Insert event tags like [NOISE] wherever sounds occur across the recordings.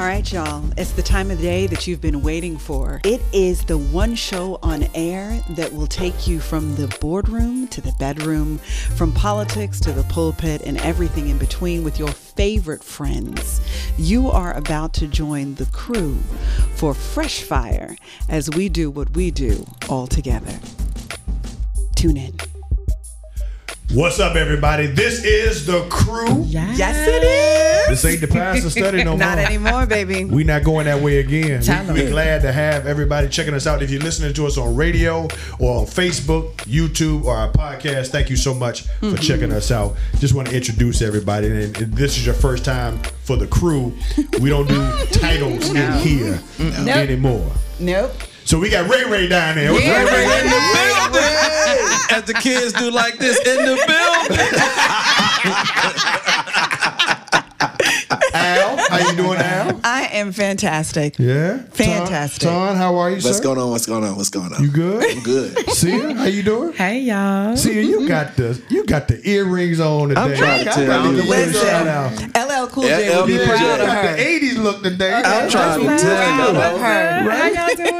All right, y'all. It's the time of day that you've been waiting for. It is the one show on air that will take you from the boardroom to the bedroom, from politics to the pulpit, and everything in between with your favorite friends. You are about to join the crew for Fresh Fire as we do what we do all together. Tune in. What's up, everybody? This is the crew. Yes, it is. This ain't the pastor study no [LAUGHS] more. Not anymore, baby. [LAUGHS] We not going that way again. We, them. are glad to have everybody checking us out. If you're listening to us on radio or on Facebook, YouTube, or our podcast, thank you so much for mm-hmm. checking us out. Just want to introduce everybody. And if this is your first time for the crew, we don't do [LAUGHS] titles in here anymore. Nope. So we got Ray Ray down there. What's Yeah, up, Ray Ray Ray? building. As the kids do like this in the building. [LAUGHS] Al, how you doing, Al? [LAUGHS] I am fantastic. Yeah, Fantastic. Ton, Ton, how are you, What's sir? going on? What's going on? What's going on? You good? I'm good. [LAUGHS] Sia, how you doing? Hey y'all. Sia, you got the you got the earrings on today. I'm trying to tell you. Listen, shout out. LL Cool J LL would be proud of her. the '80s look today. I'm trying to That's tell you. her. Right? How y'all doing?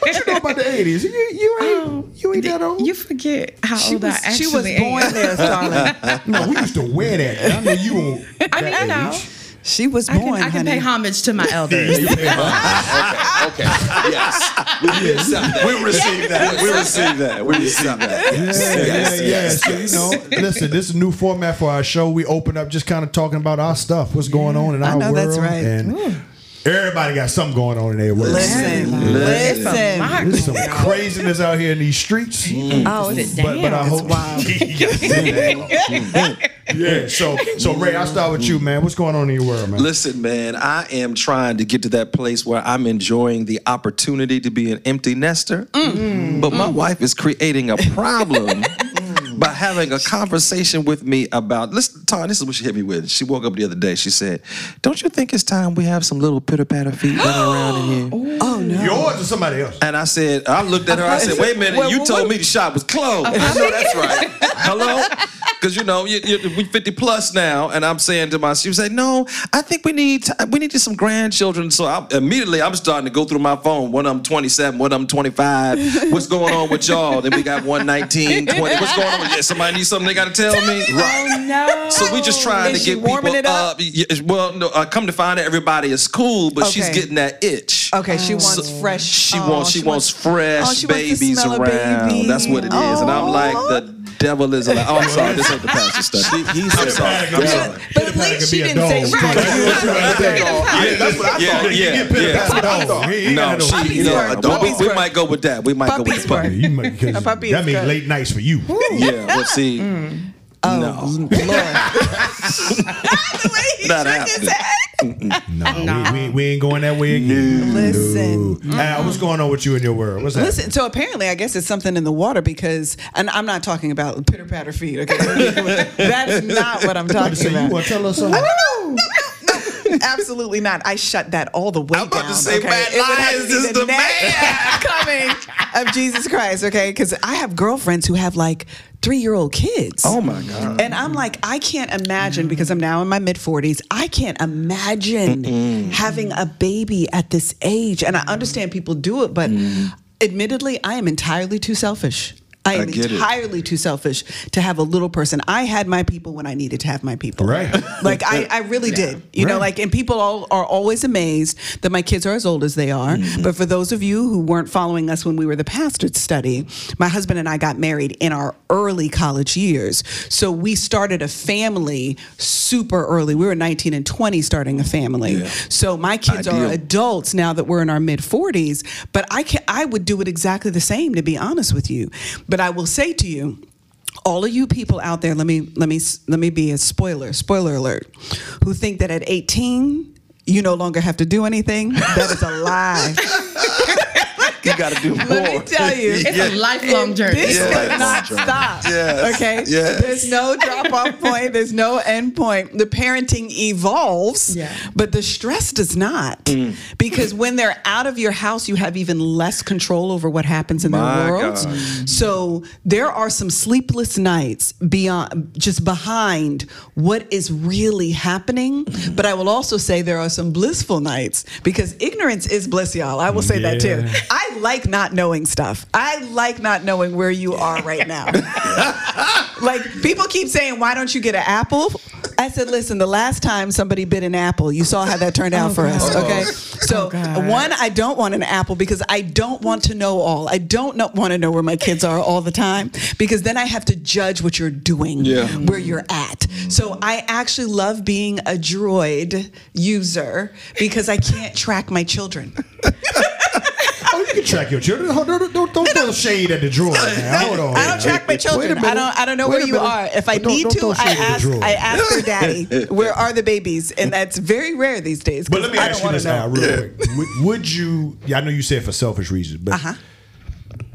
What you know about the '80s? You, you ain't oh, you ain't that old. You forget how old I actually she was born there, darling. [LAUGHS] no, we used to wear that. I know you on I mean, that you know, age. She was I can, born, I can honey. pay homage to my [LAUGHS] elders. You pay. Okay. Yes. We accept that. We receive that. We receive that. We receive that. Yeah, Yes. yeah, yeah. So, you know, listen, this is a new format for our show. We open up just kind of talking about our stuff, what's going on in I our know world. that's right. And everybody got something going on in their world. Listen, It's a listen. There's some craziness out here in these streets. Mm. Oh, it's Sit But, but I down. hope [LAUGHS] [LAUGHS] mm. Yeah. So so Ray, I'll start with you, man. What's going on in your world, man? Listen, man, I am trying to get to that place where I'm enjoying the opportunity to be an empty nester, mm. but my mm. wife is creating a problem [LAUGHS] by having a conversation with me about. Listen, Todd, this is what she hit me with. She woke up the other day. She said, "Don't you think it's time we have some little pitter patter feet [GASPS] running around in here?" oh no. Yours or somebody else? And I said, I looked at her. I said, "Wait a minute! Well, you well, told what- me the shop was closed." I know [LAUGHS] that's right. [LAUGHS] Hello, because you know you, you, we fifty plus now, and I'm saying to myself, she said, "No, I think we need to, we need some grandchildren." So I, immediately I'm starting to go through my phone. One of them 27, one of them 25. [LAUGHS] What's going on with y'all? Then we got one 19, [LAUGHS] 20. What's going on? Yeah, somebody needs something they got to tell me. Right. Oh no. So we just trying Is to get people it up? Yeah, well, no, uh, come to find out, everybody is cool, but she's getting that itch. Okay, she wants So- fresh. She oh, wants she, wants, fresh oh, she babies a around. baby. That's what it is. And I'm like, Oh. the devil is alive. Oh, I'm sorry, this ain't the pastor stuff. I'm sorry. I'm sorry. But at least she didn't say right. Yeah, that's what I Yeah, thought. You yeah, get pitter yeah. patter dog. He ain't No, she, you know, Puppies a work. We might go with that. We might go with Puppies the puppy. work. You might, 'cause A puppy that is means late nights for you. Yeah, well, see, mm. Oh, no, Lord. [LAUGHS] The way he Not happening. [LAUGHS] No, We, we, we ain't going that way again. Listen. No. Al, what's going on with you in your world? What's that? Listen, so apparently, I guess it's something in the water because, and I'm not talking about pitter patter feet. Okay, [LAUGHS] that's not what I'm I talking say, you about. want to tell us something? No, no, no, [LAUGHS] absolutely not. I shut that all the way I'm about to say, okay? Matt It would have Lyons to be is the next [LAUGHS] coming of Jesus Christ. Okay, because I have girlfriends who have like three year old kids. Oh my God. And I'm like, I can't imagine because I'm now in my mid 40s. I can't imagine having a baby at this age. And I understand people do it, but mm-hmm. admittedly, I am entirely too selfish. I am I get it. entirely too selfish to have a little person. I had my people when I needed to have my people. Right. [LAUGHS] Like I, I really did. You know, like and people all, are always amazed that my kids are as old as they are. Mm-hmm. But for those of you who weren't following us when we were the pastorate study, my husband and I got married in our early college years. So we started a family super early. We were 19 and 20 starting a family. Yeah. So my kids are adults now that we're in our mid 40s, but I can I would do it exactly the same to be honest with you. But I will say to you all of you people out there, let me let me let me be a spoiler, spoiler alert, who think that at 18 you no longer have to do anything. That is a lie. [LAUGHS] You got to do more. [LAUGHS] Let me tell you. It's a lifelong journey. This Yeah. does not stop. Yes. Okay. Yes. There's no drop off point. There's no end point. The parenting evolves, Yeah. but the stress does not. Mm. Because when they're out of your house, you have even less control over what happens in My their world. God. So there are some sleepless nights beyond just behind what is really happening. But I will also say there are some blissful nights because ignorance is bliss, y'all. I will say that too. Yeah. I like not knowing stuff. I like not knowing where you are right now. [LAUGHS] like people keep saying, "Why don't you get an apple?" I said, "Listen, the last time somebody bit an apple, you saw how that turned out Oh, for us." Okay, so oh, God. one, I don't want an apple because I don't want to know all. I don't know, want to know where my kids are all the time because then I have to judge what you're doing, Yeah. where you're at. So I actually love being a droid user because I can't track my children. [LAUGHS] You track your children. Hold on, Don't, don't, don't throw shade at the drawer. Man. Hold on. I don't track my children. I minute. don't. I don't know Wait where you are. If I Don't- need don't to, I shade at the ask. drawer. I ask their [LAUGHS] daddy, "Where are the babies?" And that's very rare these days. But 'cause let me I ask you this know. now, real quick. Would, would you? Yeah, I know you said for selfish reasons, but Uh-huh.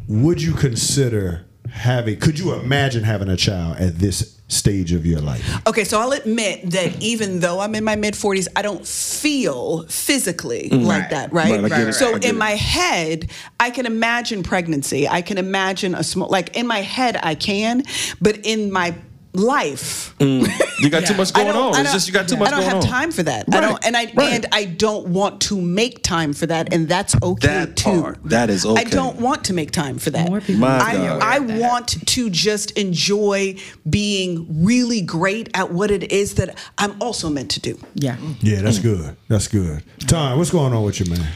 would you consider having? Could you imagine having a child at this stage of your life? Okay, so I'll admit that even though I'm in my mid 40s, I don't feel physically mm. like that, right? Right, I get it. So I in my head, I can imagine pregnancy. I can imagine a small, like in my head, I can, but in my life, mm. You got too [LAUGHS] much going on. It's just you got too much going on. I don't have on. time for that. I don't, and I right. and I don't want to make time for that, and that's okay That too. part, that is okay. I don't want to make time for that. More people My I, God. I want to just enjoy being really great at what it is that I'm also meant to do. Yeah. Yeah, that's good. That's good. Tom, what's going on with you, man?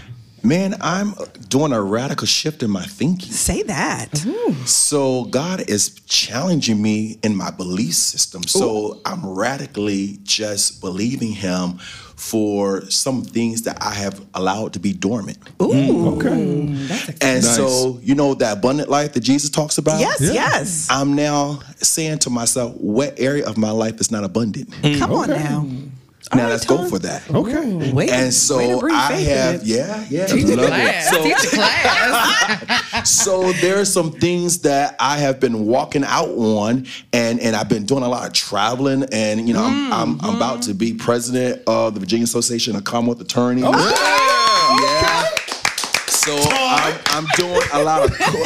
Man, I'm doing a radical shift in my thinking. Say that. So God is challenging me in my belief system. So I'm radically just believing Him for some things that I have allowed to be dormant. Ooh, mm, Okay. Mm, and so, you know, that abundant life that Jesus talks about? Yes, yes. I'm now saying to myself, what area of my life is not abundant? Come on now. Now right, let's go for that. Okay. Wait, And so I have, yeah, yeah. Teach a class. So- Teach class. [LAUGHS] so there are some things that I have been walking out on, and and I've been doing a lot of traveling, and you know I'm I'm, I'm about to be president of the Virginia Association of Commonwealth Attorneys. Yeah. So I'm, I'm doing a lot of co-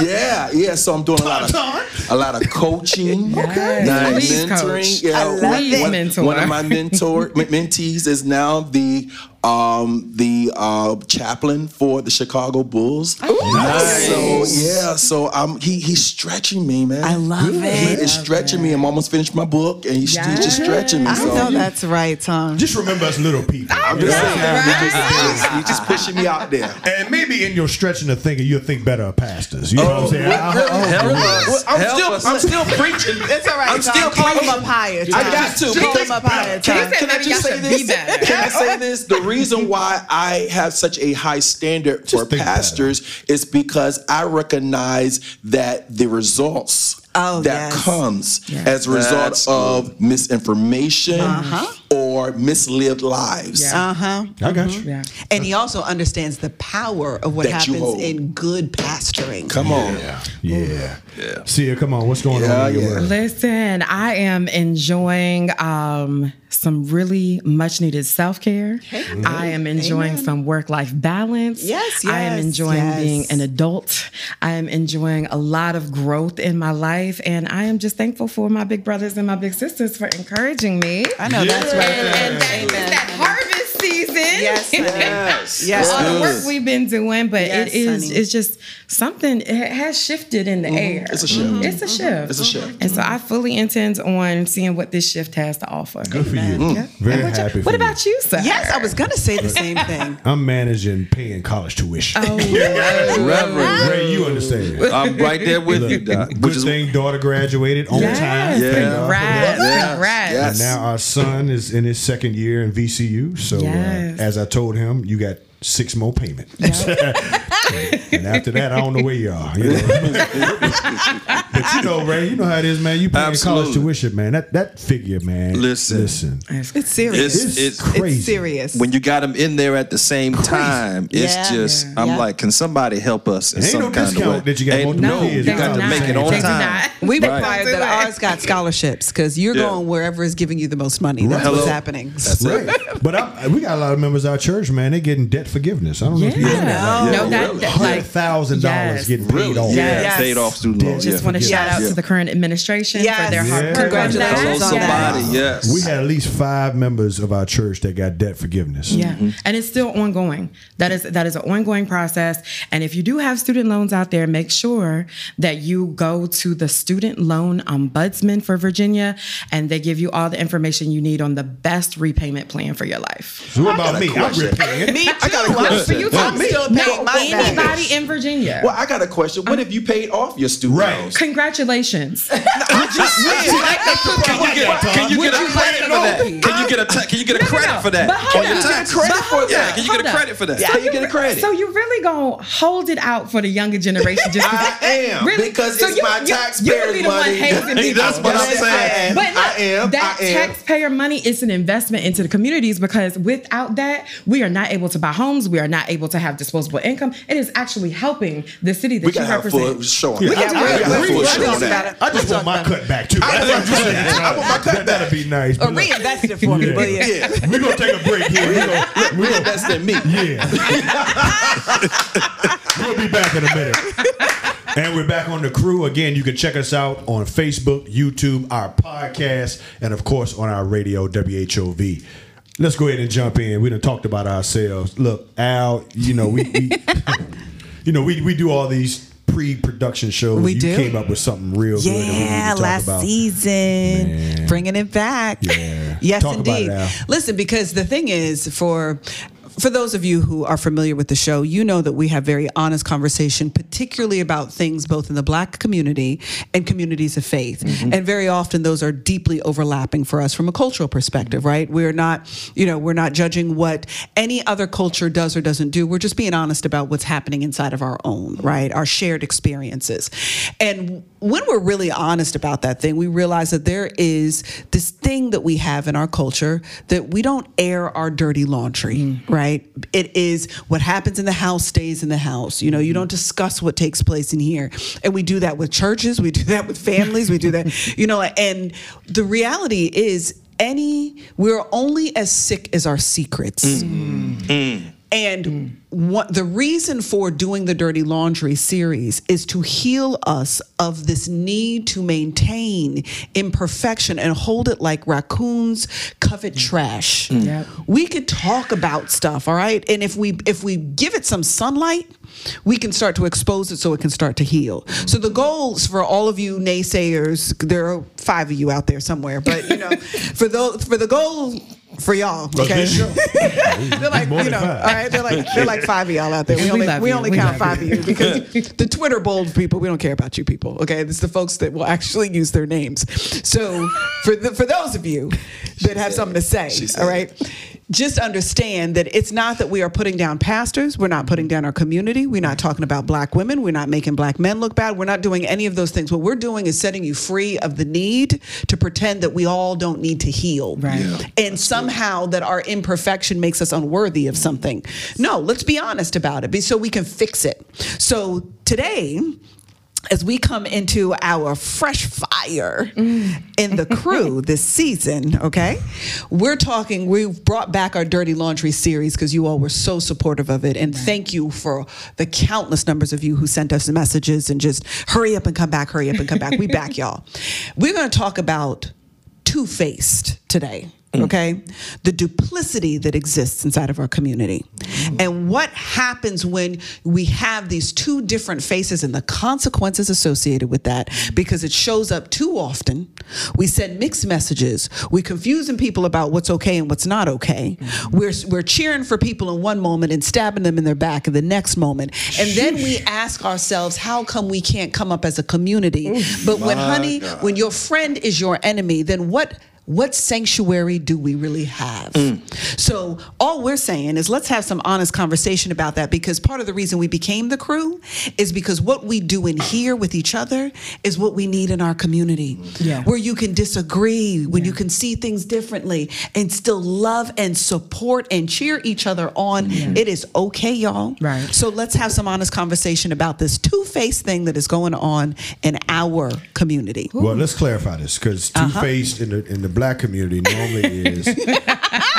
[LAUGHS] yeah yeah. So I'm doing a lot of a lot of coaching, [LAUGHS] Yes. Please mentoring. coach. Yeah, I love one, it. one- Mentor. one of my mentor [LAUGHS] mentees is now the um the uh chaplain for the Chicago Bulls. Nice. So yeah, so um he he's stretching me, man. I love He it. is stretching me. I'm almost finished my book, and he's, he's just stretching me. I So know that's right, Tom. Just remember us little people. I'm just saying, Yeah, he's, just, he's just pushing me out there. And maybe in your stretching of thinking, you'll think better of pastors. You know what I'm saying? I- I- I- Help Well, us. I'm Help still us. I'm still preaching. It's all right. I'm Tom. still call him preaching. up higher. I got to. Call him up higher. Can Tom. Can I just say this? Can I say this? The [LAUGHS] reason why I have such a high standard for Just think about it. pastors is because I recognize that the results Oh, that yes. comes as a result That's of misinformation Uh-huh. or mislived lives. Yeah. Uh huh. I got you. Yeah. And he also understands the power of what That happens in good pastoring. Come on. Yeah. Yeah. See, come on. What's going Yeah, on in yeah. Listen, I am enjoying um, some really much needed self care. Mm-hmm. I am enjoying Amen. some work life balance. Yes, yes. I am enjoying yes. being an adult. I am enjoying a lot of growth in my life. And I am just thankful for my big brothers and my big sisters for encouraging me. I know that's right. And, and that, Amen. that harvest season. Yes, honey. Yes. Yes, all the honey. work we've been doing, but Yes, it is honey. it's just something it has shifted in the air. Mm-hmm. It's a shift. It's a shift. It's a shift. And so I fully intend on seeing what this shift has to offer. Good for you. Yeah. Very what happy for What you. about you, sir? Yes, I was going to say the same [LAUGHS] thing. I'm managing paying college tuition. Oh, [LAUGHS] Reverend. Ray, you understand. I'm right there with you, Doc. good Which is thing daughter graduated on yes. time. Yeah. Thank God for Congrats. Yes. Congrats. Yes. And now our son is in his second year in VCU. So Yes. uh, as I told him, you got six more payments. [LAUGHS] and after that, I don't know where you are. You know? [LAUGHS] but you know, Ray, you know how it is, man. You paying college tuition, man. That that figure, man. Listen. listen. It's serious. It's- It's, it's crazy. serious. when you got them in there at the same time, it's Yeah. just Yeah. I'm Yeah. like, can somebody help us in Ain't some no kind of way? discount that you got Ain't- multiple no, kids. you got to not. make it on They do time. not. we Right. require that ours got scholarships because you're Yeah. going wherever is giving you the most money. That's Hello? what's happening. That's it. Right. but I, we got a lot of members of our church, man. They're getting debt forgiveness. I don't know if you know that. Yeah. Yeah, No, that, really. that like thousand dollars Yes. getting paid Really? off. Yeah, Yes. paid off student loans. just yeah. want to shout out Yeah. to the current administration Yes. for their hard work. on Congratulations that. on. Somebody, yes. We had at least five members of our church that got debt forgiveness. Yeah, mm-hmm. and it's still ongoing. That is that is an ongoing process. And if you do have student loans out there, make sure that you go to the student loan ombudsman for Virginia, and they give you all the information you need on the best repayment plan for your life. So what about got a me? I'm repaying. [LAUGHS] Me too. I got a question. For you too. I'm me. still No, my anybody in Virginia. Well, I got a question. What if you paid off your student Right. loans? Congratulations. [LAUGHS] I'm just saying. Can you get, can you get a credit for that? Can you get a can you get a credit for that But hold on your on. taxes? Credit for that. can you get a credit for that? How you get a credit? So you really gonna hold it out for the younger generation? Just 'cause- I [LAUGHS] am Really? because it's my you- you taxpayers' would be the one money. That's what I'm saying. But I am. that taxpayer money is an investment into the communities because without that, we are not able to buy homes. We are not able to have disposable income. It is actually helping the city that we you gotta have a represent. full show on Yeah, that. I- We gotta have a I- full I- show I- on that. I just want my cut back too. That's what I'm saying. I want my cut That- That'd be nice. Or But look, reinvest it for me, Yeah. will you? Yeah. We're gonna take a break here. We're gonna, [LAUGHS] we're gonna, That's than me. yeah. [LAUGHS] we'll be back in a minute. And we're back on the crew. Again, you can check us out on Facebook, YouTube, our podcast, and of course on our radio, WHOV. Let's go ahead and jump in. We done talked about ourselves. Look, Al, you know, we, we [LAUGHS] you know, we, we do all these pre-production shows. We you do. came up with something real good. need to Yeah, last about. season, Man. bringing it back. Yeah. Yes, Talk indeed. Listen, because the thing is, for for those of you who are familiar with the show, you know that we have very honest conversation, particularly about things both in the black community and communities of faith. Mm-hmm. And very often those are deeply overlapping for us from a cultural perspective, right? We're not, you know, we're not judging what any other culture does or doesn't do. We're just being honest about what's happening inside of our own, right? Our shared experiences. And when we're really honest about that thing, we realize that there is this thing that we have in our culture that we don't air our dirty laundry, mm. right? It is what happens in the house stays in the house. You know, you mm-hmm. don't discuss what takes place in here. And we do that with churches, we do that with families, we do that, [LAUGHS] you know, and the reality is any we're only as sick as our secrets. Mm-hmm. Mm. And hmm. what the reason for doing the dirty laundry series is to heal us of this need to maintain imperfection and hold it like raccoons covet hmm. trash. Hmm. Yep. We could talk about stuff, all right? And if we if we give it some sunlight, we can start to expose it so it can start to heal. So the goals for all of you naysayers, there are five of you out there somewhere, but you know, [LAUGHS] for those for the goal for y'all, okay? [LAUGHS] this They're like, you know, five. all right. They're like, they're like five of y'all out there. We We only, love we only We count love five of you because [LAUGHS] the Twitter bold people, we don't care about you people. Okay, this is the folks that will actually use their names. So for the, for those of you that have something to say, all right. Just understand that it's not that we are putting down pastors. We're not putting down our community. We're not talking about black women. We're not making black men look bad. We're not doing any of those things. What we're doing is setting you free of the need to pretend that we all don't need to heal Right. Yeah. and somehow that our imperfection makes us unworthy of something. No, let's be honest about it so we can fix it. So today, as we come into our fresh fire mm. in the crew [LAUGHS] this season, okay, we're talking, we've brought back our Dirty Laundry series because you all were so supportive of it. And thank you for the countless numbers of you who sent us messages and just hurry up and come back, hurry up and come back. We back [LAUGHS] y'all. We're going to talk about two faced today. Okay, the duplicity that exists inside of our community, and what happens when we have these two different faces and the consequences associated with that because it shows up too often. We send mixed messages. We confusing people about what's okay and what's not okay. We're we're cheering for people in one moment and stabbing them in their back in the next moment, and then we ask ourselves, how come we can't come up as a community? But when honey, when your friend is your enemy, then what? What sanctuary do we really have? So all we're saying is let's have some honest conversation about that because part of the reason we became the crew is because what we do in here with each other is what we need in our community. Yeah. Where you can disagree, when you can see things differently and still love and support and cheer each other on. It is okay, y'all. Right. So let's have some honest conversation about this two-faced thing that is going on in our community. Well, let's clarify this because two Uh-huh. faced in the in the black community normally is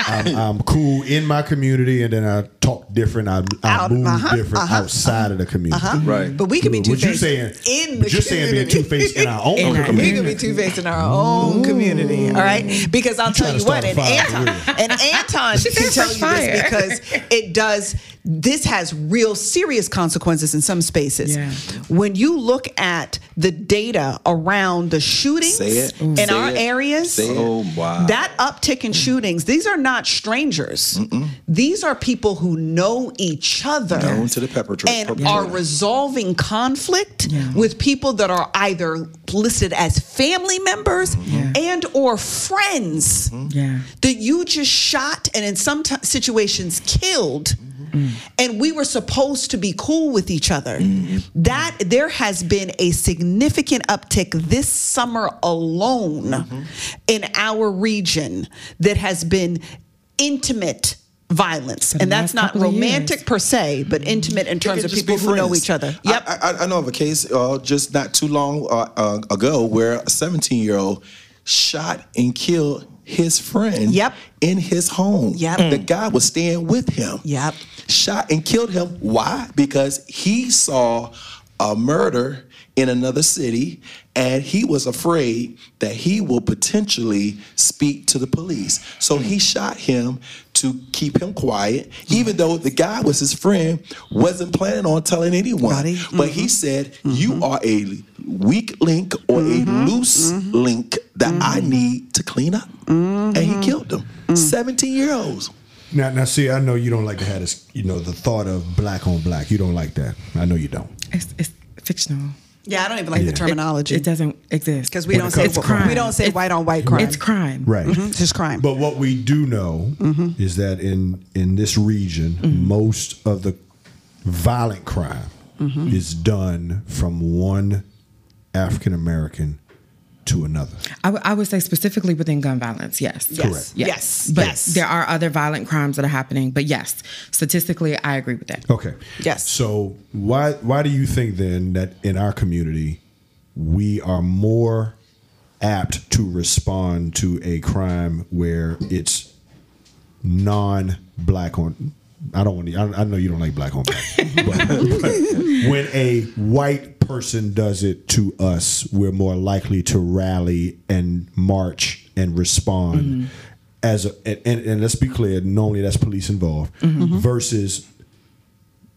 I'm, I'm cool in my community and then I talk different. I, I Out- move uh-huh, different uh-huh, outside of the community. Right. But we can be What you two-faced saying? in the what you're saying being community. two faced in our [LAUGHS] own In our community. We can be two faced in our own community, all right? Because I'll tell trying to you what, start a and fire Anton, and Anton [LAUGHS] She can said tell you fire. this because it does. This has real serious consequences in some spaces. Yeah. When you look at the data around the shootings Say it. in Say our it. areas, Say it. Oh wow. that uptick in shootings, these are not strangers. These are people who know each other Known to the perpetrator- and perpetrator. are resolving conflict Yeah. with people that are either listed as family members mm-hmm. and or friends mm-hmm. Yeah. that you just shot and in some t- situations killed. Mm-hmm. Mm. And we were supposed to be cool with each other. That there has been a significant uptick this summer alone in our region that has been intimate violence and that's not romantic per se but intimate in terms of people who know each other yep I, I, I know of a case uh, just not too long uh, uh, ago where a 17 year old shot and killed his friend Yep. in his home. Yep. The guy was staying with him. Yep. Shot and killed him. Why? Because he saw a murder in another city and he was afraid that he will potentially speak to the police. So he shot him to keep him quiet, even though the guy was his friend, wasn't planning on telling anyone. Buddy. But he mm-hmm. said, You mm-hmm. are a weak link or a mm-hmm. loose link that I need to clean up. And he killed them. Mm. 17 year olds. Now, now, see, I know you don't like to have this. You know, the thought of black on black. You don't like that. I know you don't. It's, it's fictional. Yeah i don't even like Yeah. the terminology It doesn't exist because we When don't it say comes to crime. we don't say It's- white on white crime It's crime. Right. Mm-hmm. it's just crime But what we do know mm-hmm. is that in in this region, mm-hmm. most of the violent crime is done from one African American to another. I would- say specifically within gun violence, yes. Yes. Correct. Yes. But Yes. there are other violent crimes that are happening. But yes, statistically, I agree with that. Okay. Yes. So why why do you think then that in our community we are more apt to respond to a crime where it's non-black on I don't want to. I, I know you don't like black on black, but, but when a white person does it to us, we're more likely to rally and march and respond. Mm-hmm. As a, and, and, and let's be clear, normally that's police involved mm-hmm. Mm-hmm. versus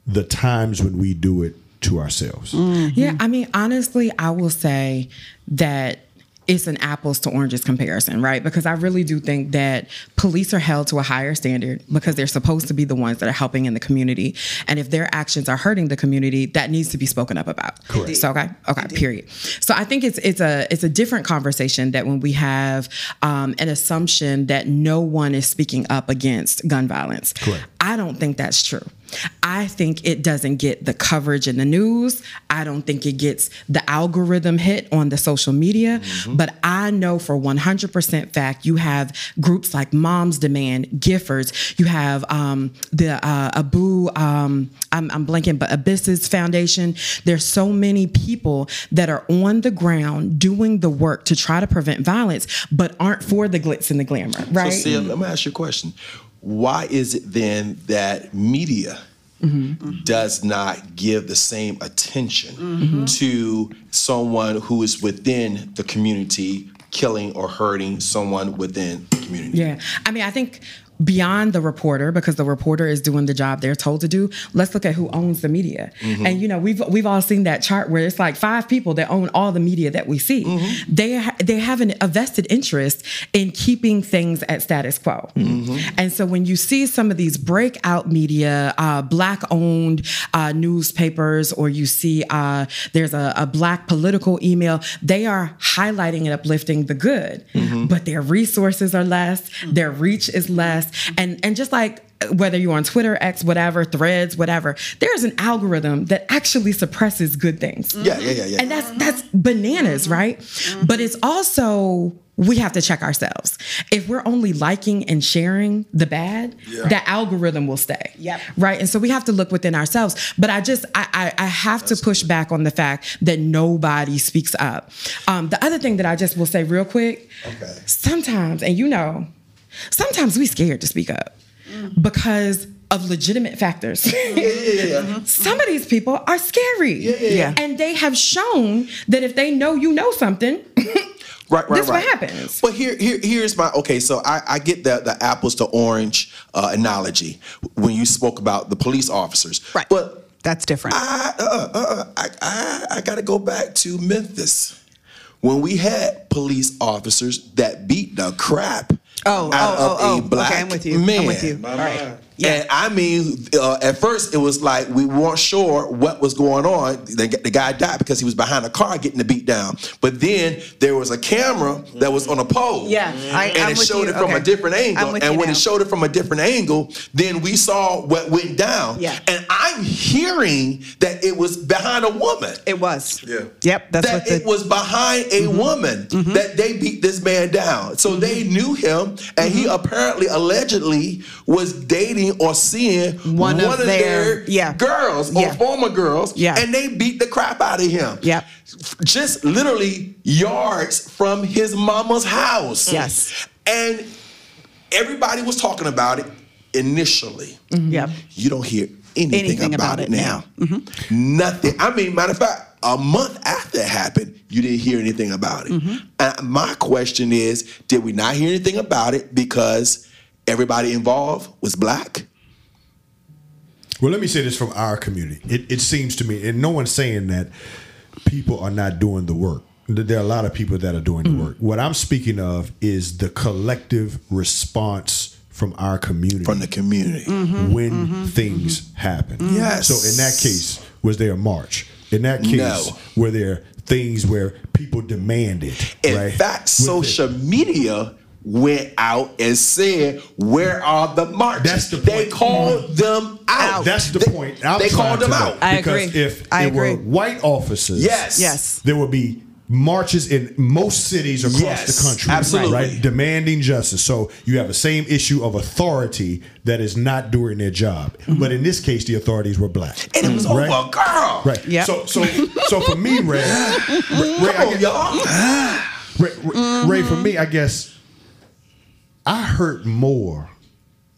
the times when we do it to ourselves. Yeah, I mean, honestly, I will say that it's an apples to oranges comparison, right? Because I really do think that police are held to a higher standard because they're supposed to be the ones that are helping in the community. And if their actions are hurting the community, that needs to be spoken up about. Correct. So okay, okay, period. So I think it's it's a it's a different conversation that when we have um, an assumption that no one is speaking up against gun violence. Correct. I don't think that's true. I think it doesn't get the coverage in the news. I don't think it gets the algorithm hit on the social media. But I know for 100% fact, you have groups like Moms Demand, Giffords, you have um, the uh, Abu, um, I'm, I'm blanking, but Abysses Foundation. There's so many people that are on the ground doing the work to try to prevent violence, but aren't for the glitz and the glamour, right? So, see, let me ask you a question. Why is it then that media mm-hmm. does not give the same attention mm-hmm. to someone who is within the community killing or hurting someone within the community? Yeah. I mean, I think beyond the reporter because the reporter is doing the job they're told to do let's look at who owns the media. And you know we've we've all seen that chart where it's like five people that own all the media that we see. They ha- they have an, a vested interest in keeping things at status quo. And so when you see some of these breakout media uh, black owned uh, newspapers or you see uh, there's a, a black political email they are highlighting and uplifting the good. But their resources are less their reach is less and and just like whether you're on Twitter, X, whatever, threads, whatever, there's an algorithm that actually suppresses good things. Yeah, yeah, yeah, yeah. And that's that's bananas, right? But it's also we have to check ourselves. If we're only liking and sharing the bad, yeah. that algorithm will stay. Yep. Right. And so we have to look within ourselves. But I just I I, I have to push back on the fact that nobody speaks up. Um, the other thing that I just will say real quick, Okay. sometimes, and you know, sometimes we scared to speak up because of legitimate factors. yeah, yeah, yeah. [LAUGHS] Some of these people are scary. yeah. And they have shown that if they know you know something, [LAUGHS] Right, right, This what happens. Well, here, here, here's my okay. So I, I get the the apples to orange uh, analogy when you spoke about the police officers, Right. But That's different. I, uh, uh, I, I, I got to go back to Memphis when we had police officers that beat the crap Oh, out oh, of oh, a oh. black Okay, I'm with you. I'm with you. All right. And I mean, uh, at first it was like we weren't sure what was going on. The, the guy died because he was behind a car getting the beat down. But then there was a camera that was on a pole. Yeah, I- and I'm it with showed you. it from Okay. a different I'm angle. with And you when now. it showed it from a different angle, then we saw what went down. Yeah. And I'm hearing that it was behind a woman. It was. Yeah. Yep. That's that what the. it was behind a Mm-hmm. woman that they beat this man down. So they knew him, and he Mm-hmm. apparently, allegedly, was dating or seeing One of their- yeah. girls Yeah. or former girls, Yeah. and they beat the crap out of him. Yep. Just literally yards from his mama's house. Yes. And everybody was talking about it initially. Mm-hmm. Yep. You don't hear anything, Anything about, about it it now. Mm-hmm. Nothing. I mean, matter of fact, a month after it happened, you didn't hear anything about it. And my question is, did we not hear anything about it because everybody involved was black? Well, let me say this from our community. It, it seems to me, and no one's saying that people are not doing the work. There are a lot of people that are doing the mm. work. What I'm speaking of is the collective response from our community From the community. Mm-hmm. when mm-hmm. things mm-hmm. happen. Mm. Yes. So in that case, was there a march? In that case, No. were there things where people demanded? In right? fact, Was there- social media went out and said, "Where are the marches?" That's the They point. called them out. That's the They- point. I'm they called them out. I because agree. If I it were white officers, Yes. Yes. there would be marches in most cities across Yes, the country, absolutely. right, demanding justice. So you have the same issue of authority that is not doing their job. Mm-hmm. But in this case, the authorities were black, and it was right? over a girl. Right. Yep. So, so, so for me, Ray, Ray, Ray, [LAUGHS] Come I on, y'all. Ray, Ray, Ray, for me, I guess I hurt more.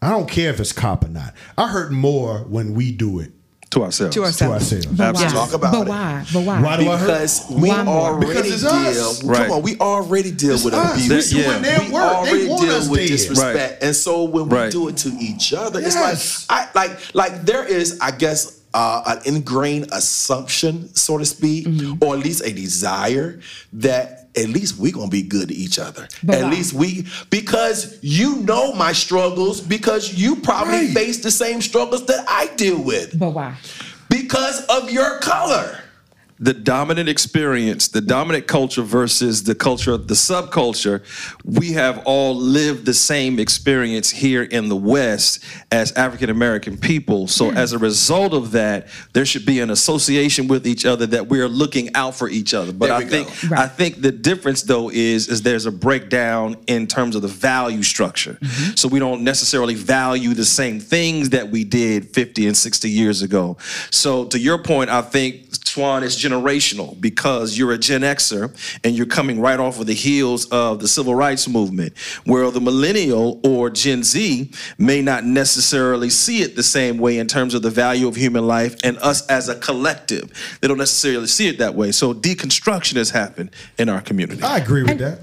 I don't care if it's cop or not. I hurt more when we do it to ourselves. To to ourselves. ourselves. But why? Talk about but it. why? But why? Why do I hurt? Because we Why already Because it's deal. us. Right. Come on, we already deal with us. abuse. This is when they we work. They already want deal us with dead. disrespect, and so when we Right. do it to each other, Yes. it's like I like like there is, I guess. Uh, an ingrained assumption, so to speak, Mm-hmm. or at least a desire that at least we're gonna be good to each other. But at why? least we, because you know my struggles, because you probably Right. face the same struggles that I deal with, But why? because of your color. The dominant experience, the dominant culture versus the culture of the subculture, we have all lived the same experience here in the West as African American people. So hmm. as a result of that, there should be an association with each other that we are looking out for each other. But I think go. I think the difference though is is there's a breakdown in terms of the value structure. Mm-hmm. So we don't necessarily value the same things that we did 50 and 60 years ago. So to your point, I think Swan is generational because you're a Gen Xer and you're coming right off of the heels of the civil rights movement, where the millennial or Gen Z may not necessarily see it the same way in terms of the value of human life and us as a collective. They don't necessarily see it that way. So deconstruction has happened in our community. I agree with that.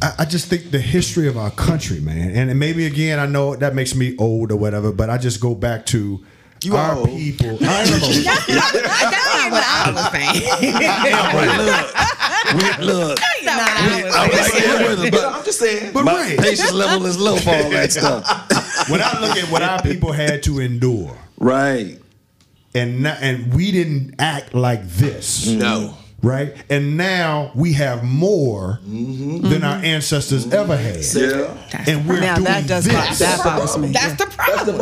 I, I just think the history of our country, man, and, and maybe again, I know that makes me old or whatever, but I just go back to You our old. people. [LAUGHS] I am old. That's not what I was [LAUGHS] saying. Look, That's not what I was I'm saying. right there with him, But but I'm just saying. But my right. patience level is low for all that stuff. [LAUGHS] when I look at what our people had to endure, Right. and not, and we didn't act like this. No. Right, and now we have more mm-hmm. than our ancestors mm-hmm. ever had, Yeah. and we're Now doing that does this. that bothers me. That's the problem.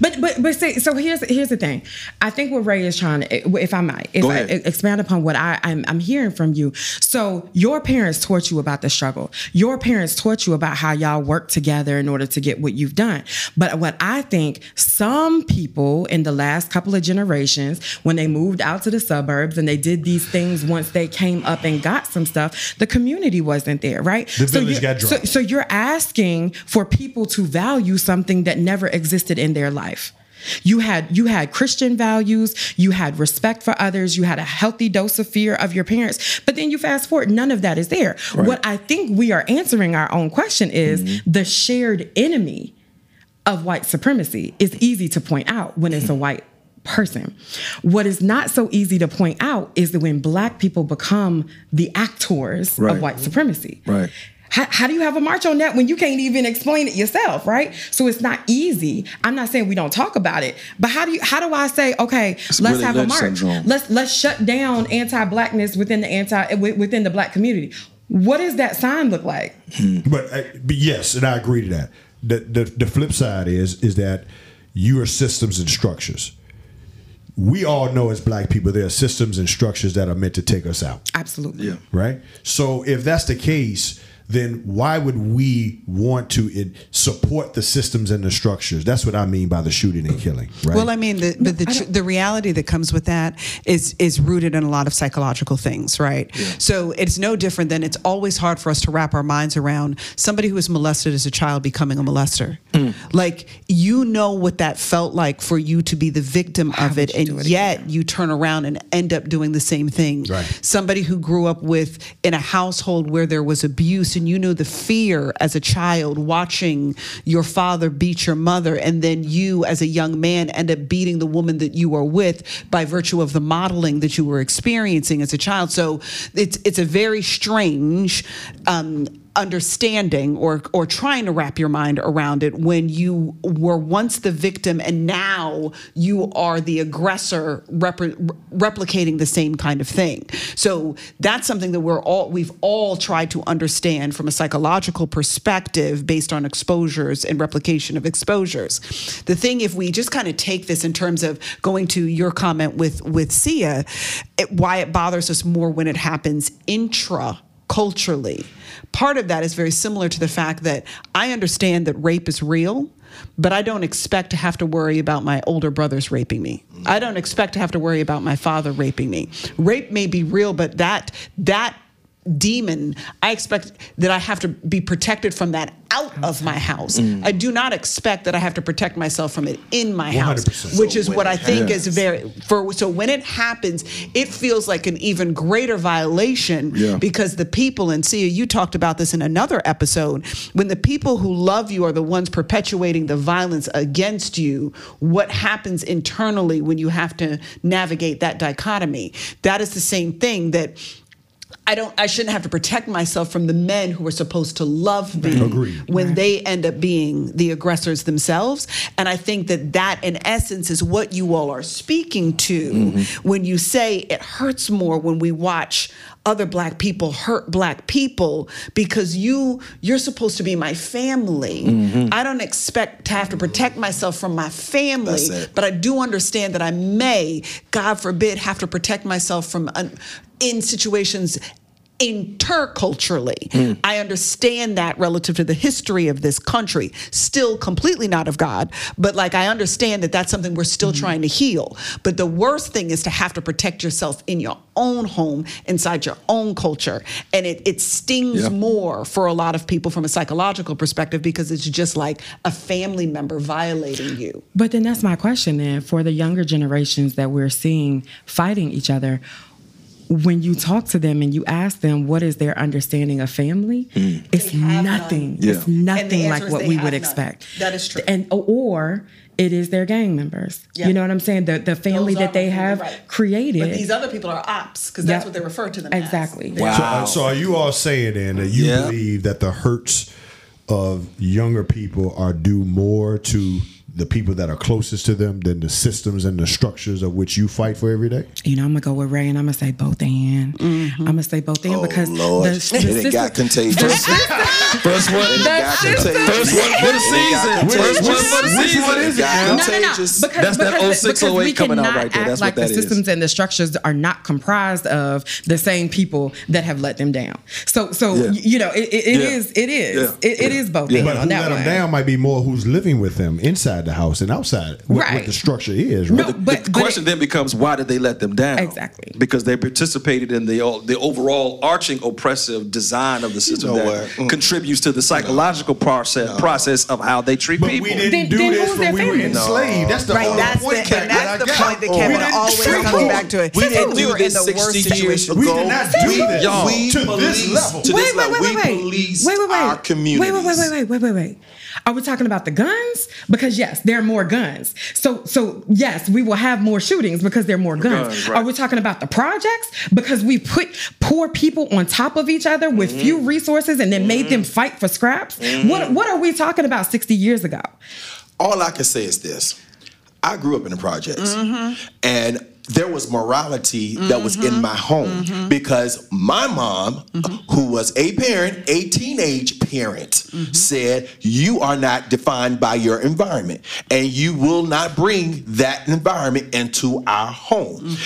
But but but see, so here's here's the thing. I think what Ray is trying to, eh, if I might, if Go I ahead. expand upon what I I'm, I'm hearing from you. So your parents taught you about the struggle. Your parents taught you about how y'all work together in order to get what you've done. But what I think some people in the last couple of generations, when they moved out to the suburbs and they did these things once they came up and got some stuff, the community wasn't there, right? The village you're- got so, dropped. so you're asking for people to value something that never existed in their life. You had you had Christian values, you had respect for others, you had a healthy dose of fear of your parents, but then you fast forward, none of that is there. What I think we are answering our own question is Mm-hmm. the shared enemy of white supremacy is easy to point out when it's a white person. What is not so easy to point out is that when black people become the actors Right. of white supremacy. Right. How, how do you have a march on that when you can't even explain it yourself, right? So it's not easy. I'm not saying we don't talk about it, but how do you how do I say, okay, let's Willie have a march. syndrome. Let's let's shut down anti-blackness within the anti within the black community. What does that sign look like? But, uh, but yes, and I agree to that. The, the the flip side is is that you are systems and structures. We all know as black people there are systems and structures that are meant to take us out. Absolutely. Yeah. right? So if that's the case, then why would we want to in, support the systems and the structures? That's what I mean by the shooting and killing, right? Well, I mean, the, but the, tr- the reality that comes with that is is rooted in a lot of psychological things, right? So it's no different than it's always hard for us to wrap our minds around somebody who was molested as a child becoming a molester. Like you know what that felt like for you to be the victim of it, and it yet you turn around and end up doing the same thing. Right. Somebody who grew up with in a household where there was abuse, and you knew the fear as a child watching your father beat your mother, and then you as a young man end up beating the woman that you were with by virtue of the modeling that you were experiencing as a child. So it's it's a very strange. Um, understanding or or trying to wrap your mind around it when you were once the victim and now you are the aggressor replicating the same kind of thing. So that's something that we're all we've all tried to understand from a psychological perspective based on exposures and replication of exposures. The thing if we just kind of take this in terms of going to your comment with with Sia it, why it bothers us more when it happens intra culturally. Part of that is very similar to the fact that I understand that rape is real, but I don't expect to have to worry about my older brothers raping me. I don't expect to have to worry about my father raping me. Rape may be real, but that that demon, I expect that I have to be protected from that out of my house. I do not expect that I have to protect myself from it in my house, 100%. which So is what I think happens- is very for so when it happens, it feels like an even greater violation Yeah. because the people and see you talked about this in another episode when the people who love you are the ones perpetuating the violence against you what happens internally when you have to navigate that dichotomy that is the same thing that I don't. I shouldn't have to protect myself from the men who are supposed to love me Agreed. when they end up being the aggressors themselves. And I think that that, in essence, is what you all are speaking to mm-hmm. when you say it hurts more when we watch other black people hurt black people because you you're supposed to be my family. Mm-hmm. I don't expect to have to protect myself from my family, but I do understand that I may, God forbid, have to protect myself from un- in situations interculturally. Hmm. I understand that relative to the history of this country. Still completely not of God, but like I understand that that's something we're still hmm. trying to heal. But the worst thing is to have to protect yourself in your own home, inside your own culture. And it, it stings Yeah. more for a lot of people from a psychological perspective because it's just like a family member violating you. But then that's my question then for the younger generations that we're seeing fighting each other. When you talk to them and you ask them what is their understanding of family, it's nothing. Yeah. It's nothing answer like what we would none. expect. That is true. And or it is their gang members. Yeah. You know what I'm saying? The the family Those that they family, have right. created. But these other people are ops because that's Yep. what they refer to them Exactly. as. Wow. So, uh, so are you all saying then that you Yeah. believe that the hurts of younger people are due more to the people that are closest to them than the systems and the structures of which you fight for every day? you know, I'm gonna go with Ray and I'm gonna say both and. Mm-hmm. I'm gonna say both and Oh, because Lord. the, It the ain't [LAUGHS] got system- contagious. First one. It got contagious. First one for the season. First one for the Which one season. is it? No, no, no. Because, That's because, 06, because we 08 coming out cannot right there. act That's like what that the is. systems and the structures are not comprised of the same people that have let them down. So, so Yeah. you know, it, it, it Yeah. is, it is, Yeah. it, it is both. Yeah. But who let them down might be more who's living with them inside the house and outside. What, what the structure is, right? No, The but, the but question it- then becomes why did they let them down? Exactly. Because they participated in the o- the overall arching oppressive design of the system know that? Mm. contributes to the psychological process process of how they treat But people. we didn't Then- do then this who's when their we were family? enslaved. That's the Right, whole that's point, the, Kevin, and that that's I the got. point that We Kevin didn't always treat comes you. back to. It. We And didn't we do were in this the worst 60 years situation. We ago. did not do we, this. Y'all. we To this police level. to this wait, wait, level. wait, wait, we wait. police wait, wait, wait. our communities. Wait, wait, wait, wait, wait, wait, wait, wait. Are we talking about the guns? Because yes, there are more guns. So, so yes, we will have more shootings because there are more guns. guns, right. Are we talking about the projects? Because we put poor people on top of each other with Mm-hmm. few resources and then made them mm-hmm. fight for scraps. Mm-hmm. What What are we talking about 60 years ago? all I can say is this: I grew up in the projects, mm-hmm. and there was morality that was in mm-hmm. my home mm-hmm. because my mom, mm-hmm. who was a parent, a teenage parent, said, "You are not defined by your environment, and you will not bring that environment into our home."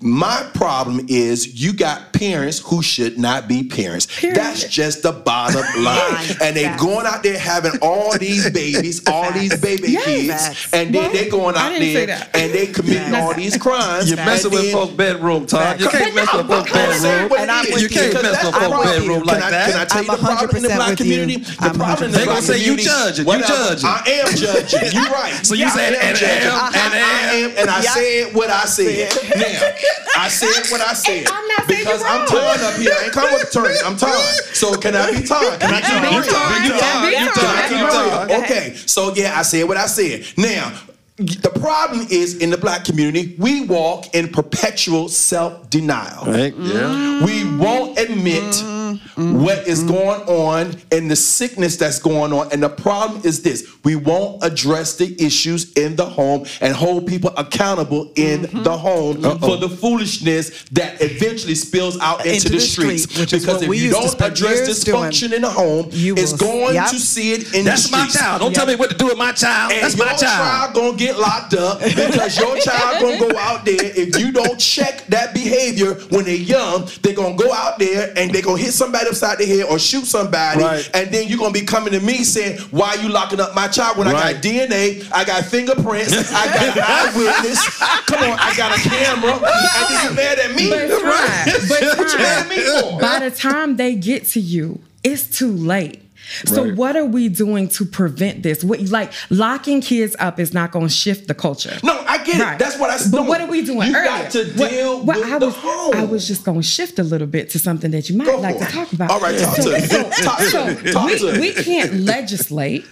My problem is you got parents who should not be parents. That's just the bottom [LAUGHS] line. and they Facts. going out there having all these babies, [LAUGHS] all these baby Yes. kids, Facts. and then Well, they going out there and they committing all these crimes. You're messing with then- folks' bedroom, Todd. You can't mess with I'm folks' bedroom. what And I'm it with is, you. You can't mess with the folks' problem. bedroom Can like I- that. Can I tell I'm you the problem in the 100% black with you. community? The I'm problem in the 100% They gonna say you community- judging, you Whatever. judging. I am judging. You're right. [LAUGHS] So you said, am and judging. am, and I am, and I said what I said. Now, I said what I said. I'm not saying because I'm wrong. tired up here. I ain't coming with attorneys. I'm tired. So can I be tired? Can I keep it You real? tired, you Can I keep you it tired, you real? tired. Okay. So yeah, I said what I said. Now. The problem is in the black community, we walk in perpetual self denial. Right? Yeah. We won't admit what is going on and the sickness that's going on. And the problem is this we won't address the issues in the home and hold people accountable in mm-hmm. the home for the foolishness that eventually spills out into, Into the, the streets. street, because if we you don't address dysfunction in the home, You it's going yep. to see it in That's the streets. That's my child. Don't tell me what to do with my child. And That's your my child. child gonna get locked up [LAUGHS] because your child gonna go out there if you don't check that behavior when they're young. They're gonna go out there and they're gonna hit somebody upside the head or shoot somebody, Right. and then you're gonna be coming to me saying, "Why you locking up my child when I got DNA, I got fingerprints, I got [LAUGHS] eyewitness? Come on, I got a camera, and then you mad at me? But time, but What you mad at me for? by the time they get to you, it's too late. So Right. what are we doing to prevent this? What like locking kids up is not going to shift the culture. No, I get Right. it. That's what I said. But what are we doing You earlier? got to What- deal what with I the was, home. I was just going to shift a little bit to something that you might Go like to it. talk about. All right, talk so, to me. so- Talk so. Talk we, to we can't legislate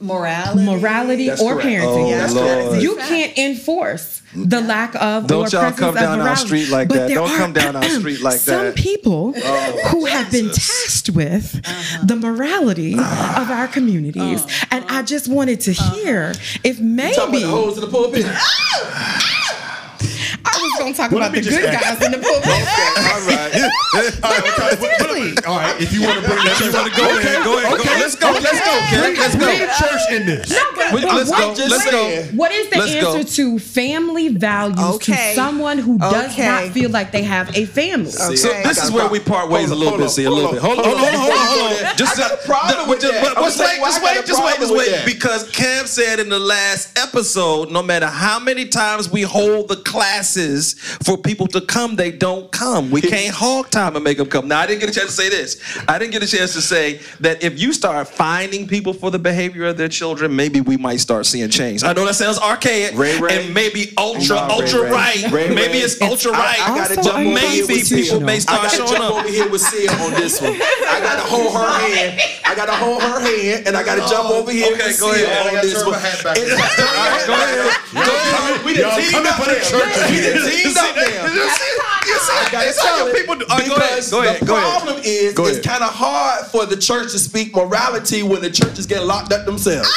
Morality. morality That's or correct. parenting. Oh, That's Lord. You can't enforce the lack of Don't or y'all presence come of down our street like But that. Don't are come down our [CLEARS THROAT] street like some that. Some people Oh, who have been tasked with uh-huh. the morality ah. of our communities, uh-huh. and I just wanted to uh-huh. hear if Talking about maybe the holes in the pulpit. [LAUGHS] I was going to talk Well, about the good ask- guys in the pulpit. All right. [LAUGHS] All right, okay, what- what- all right, if you want to bring that, You want to go ahead? Go ahead. Go. Let's go. Let's go, Ken. Let's Bring go. In this. We- but let's what- go. just Let's go. What is the Let's go. answer to family values Okay. to someone who does Okay. not feel like they have a family? See, So this is where we part ways a little bit. See, a little bit. hold Hold on, on, hold on, hold on, hold hold on. on. Just, a problem with just, that. but I'm just gonna wait, tell you why just wait, just wait, just wait. Because Cam said in the last episode, no matter how many times we hold the classes for people to come, they don't come. We can't hog time and make them come. Now, I didn't get a chance to say this. I didn't get a chance to say that if you start finding people for the behavior of their children, maybe we might start seeing change. I know that sounds archaic Ray Ray. and maybe ultra Nah, Ray ultra Ray. right. Ray maybe Ray. it's ultra I- right. I, gotta Also jump over here maybe with people Sia. may I start gotta showing jump up. over here with Sia on this one. I gotta hold her hand. I gotta hold her hand, and I gotta jump oh, over here Okay, with go Sia ahead. on I this one. my hat back. It's- turn your hat Go back. ahead. Go ahead. We done Y'all teamed coming up for the there. church We again. done teamed up there. I gotta It's how tell your it, people do- All right, go ahead, go ahead, the go ahead. problem is Go it's kind of hard for the church to speak morality when the churches get locked up themselves.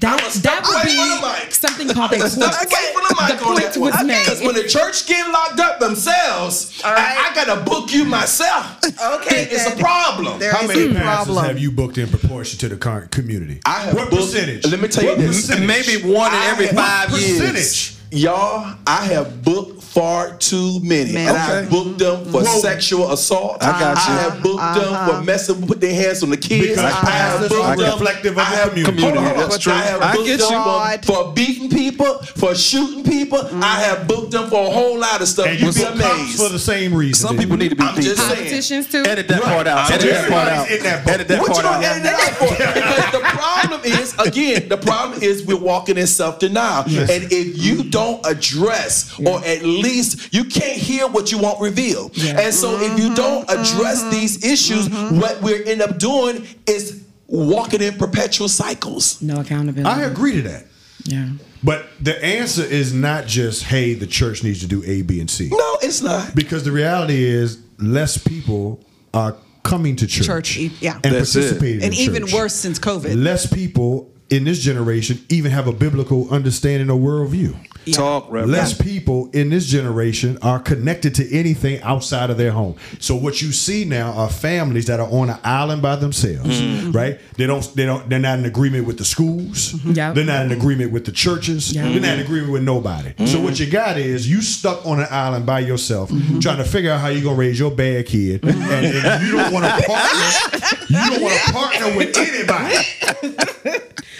That, that would the be something called a point. away from the The point that one. was made. Because when the church get locked up themselves, I, I gotta book you myself. Okay, it's a problem. There How is many a pastors problem. have you booked in proportion to the current community? I have what booked- percentage? Let me tell you What this. percentage? Maybe one in every have- five what years. percentage? Y'all, I have booked far too many. Man. And I have booked them for Whoa. sexual assault. I got you. I have booked them for uh-huh. messing with their hands on the kids. Because I have booked are them- reflective of I the have, community. hold on. That's true. I have I booked get them you. for, for beating people, for shooting people. Mm. I have booked them for a whole lot of stuff. And you You'd be book cops amazed. for the same reason. Some didn't people need to be I'm beat. just saying. Politicians too. Edit that Right. part out. Edit that part out. in that boat. Edit that What you part out. edit that out for? [LAUGHS] Because the problem is, again, the problem is we're walking in self-denial. And if you don't address or at least you can't hear what you want revealed. Yeah. And so if you don't mm-hmm. address mm-hmm. these issues, mm-hmm. what we end up doing is walking in perpetual cycles. No accountability. I agree to that. Yeah. But the answer is not just, hey, the church needs to do A, B, and C. No, it's not. Because the reality is, less people are coming to church, Church, yeah. and That's it. participating. and in even church. worse since COVID. less people in this generation even have a biblical understanding or worldview. Talk, Reverend. Less people in this generation are connected to anything outside of their home. So what you see now are families that are on an island by themselves, mm-hmm. right? They don't they don't they're not in agreement with the schools. Mm-hmm. Yeah. They're not in agreement with the churches. Yeah. They're not in agreement with nobody. So mm-hmm. what you got is you stuck on an island by yourself trying to figure out how you're gonna raise your bad kid. And, and you don't want to [LAUGHS] partner. You don't want to partner with anybody.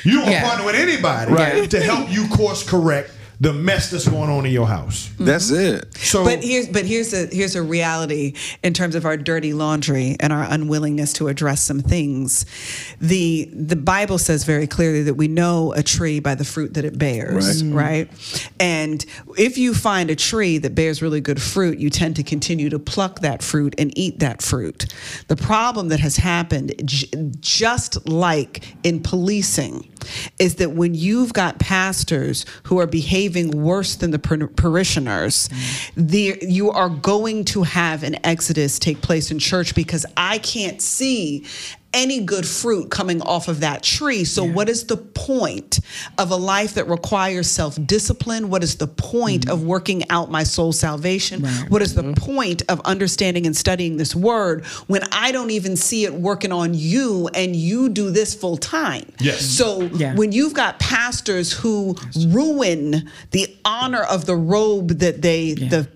You don't want to Yeah. partner with anybody Right. to help you course correct the mess that's going on in your house. That's mm-hmm. it. So But here's but here's a here's a reality in terms of our dirty laundry and our unwillingness to address some things. The the Bible says very clearly that we know a tree by the fruit that it bears, mm. right? And if you find a tree that bears really good fruit, you tend to continue to pluck that fruit and eat that fruit. The problem that has happened j- just like in policing is that when you've got pastors who are behaving worse than the par- parishioners, the, you are going to have an exodus take place in church because I can't see any good fruit coming off of that tree. So, what is the point of a life that requires self discipline? What is the point of mm-hmm. working out my soul salvation? Right. What is the mm-hmm. point of understanding and studying this word when I don't even see it working on you and you do this full time? Yes. So, Yeah. when you've got pastors who ruin the honor of the robe that they, the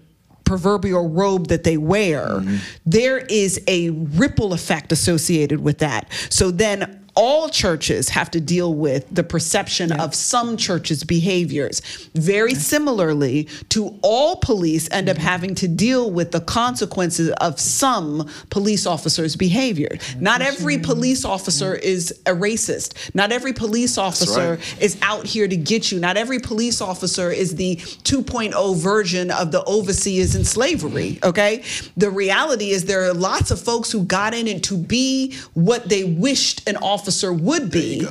proverbial robe that they wear, mm-hmm. there is a ripple effect associated with that. So then all churches have to deal with the perception of some churches' behaviors. Very similarly to all police end up having to deal with the consequences of some police officers' behavior. Not every police officer is a racist. Not every police officer is out here to get you. Not every police officer is the 2.0 version of the overseers in slavery, okay? The reality is there are lots of folks who got in it to be what they wished an officer would be.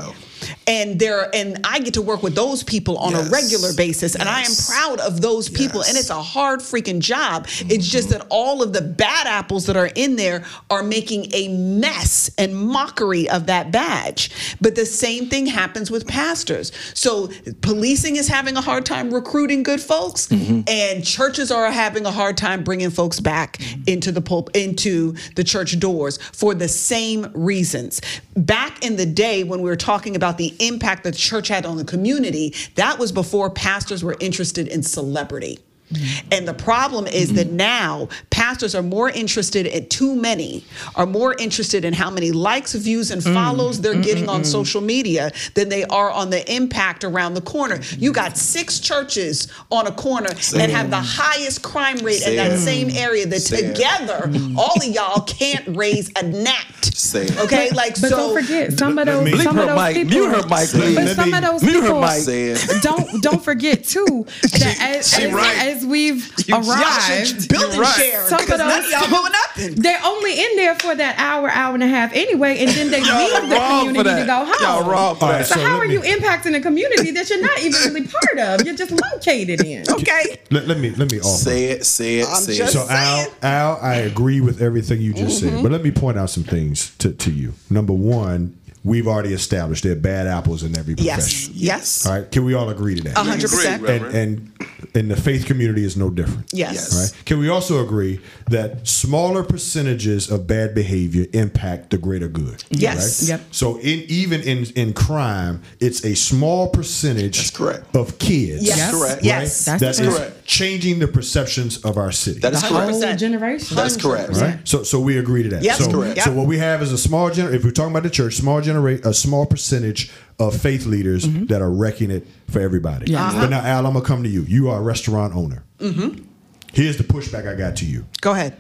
And there and I get to work with those people on a regular basis and I am proud of those people and it's a hard freaking job. It's just that all of the bad apples that are in there are making a mess and mockery of that badge. But the same thing happens with pastors. So policing is having a hard time recruiting good folks mm-hmm. and churches are having a hard time bringing folks back into the pulp into the church doors for the same reasons. Back in the day when we were talking about the impact the church had on the community, that was before pastors were interested in celebrity. Mm-hmm. And the problem is that mm-hmm. now pastors are more interested in too many are more interested in how many likes, views, and mm. follows they're getting on social media than they are on the impact around the corner. You got six churches on a corner that have the highest crime rate in that same area that Say it. together mm. all of y'all can't raise a gnat. Say. Okay, like so. But so. don't forget, some of those, me- some of those mic. people. Mute her mic, please. But some me- of those people mic. Say it. don't don't forget too [LAUGHS] that as, she as, right. as we've [LAUGHS] Y'all arrived, building and right. share Some of because none of those- y'all doing nothing. they're only in there for that hour, hour and a half anyway, and then they [LAUGHS] leave the community to go home. Y'all wrong for All that. So, So how are me- you impacting a community that you're not even really part of? You're just located in. [LAUGHS] Okay. Let, let me let me offer. Say it. Say it. I'm say it. So Al. Al, I agree with everything you just Mm-hmm. said, but let me point out some things to, to you. Number one, we've already established there are bad apples in every Yes. profession. Yes. Yes. All right, can we all agree to that? Hundred percent. And and and the faith community is no different. Yes. All right. Can we also agree that smaller percentages of bad behavior impact the greater good? Yes. Right? Yep. So in even in in crime, it's a small percentage That's correct. of kids. Yes. That's correct. Yes. That's that is correct. changing the perceptions of our city. That is The correct. whole generation. That's correct. right? So, so we agree to that. Yep. so, correct. so Yep. what we have is a small gener. If we're talking about the church, small generate a small percentage of faith leaders that are wrecking it for everybody. Yeah. Uh-huh. But now, Al, I'm gonna come to you. You are a restaurant owner. Mm-hmm. Here's the pushback I got to you. Go ahead.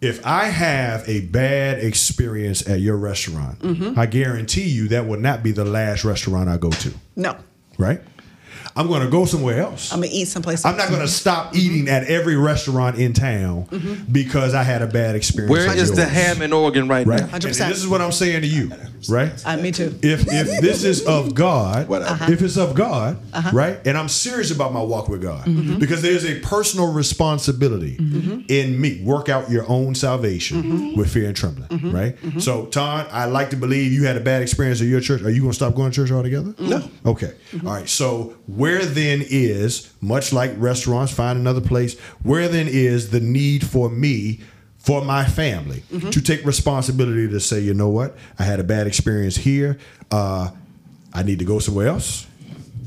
If I have a bad experience at your restaurant, Mm-hmm. I guarantee you that will not be the last restaurant I go to. No. Right? I'm going to go somewhere else. I'm gonna eat someplace. else. I'm not going to stop eating at every restaurant in town Mm-hmm. because I had a bad experience. Where is at is the yours. ham and organ right, Right. now? 100%. this is what I'm saying to you, right? Uh, me too. If if this is of God, Whatever. Uh-huh. if it's of God, right? And I'm serious about my walk with God Mm-hmm. because there's a personal responsibility in me. Work out your own salvation Mm-hmm. with fear and trembling, right? So, Ton, I like to believe you had a bad experience at your church. Are you going to stop going to church altogether? No. Okay. All right. So, where then is much like restaurants, find another place. Where then is the need for me? For my family to take responsibility to say, you know what, I had a bad experience here. Uh, I need to go somewhere else.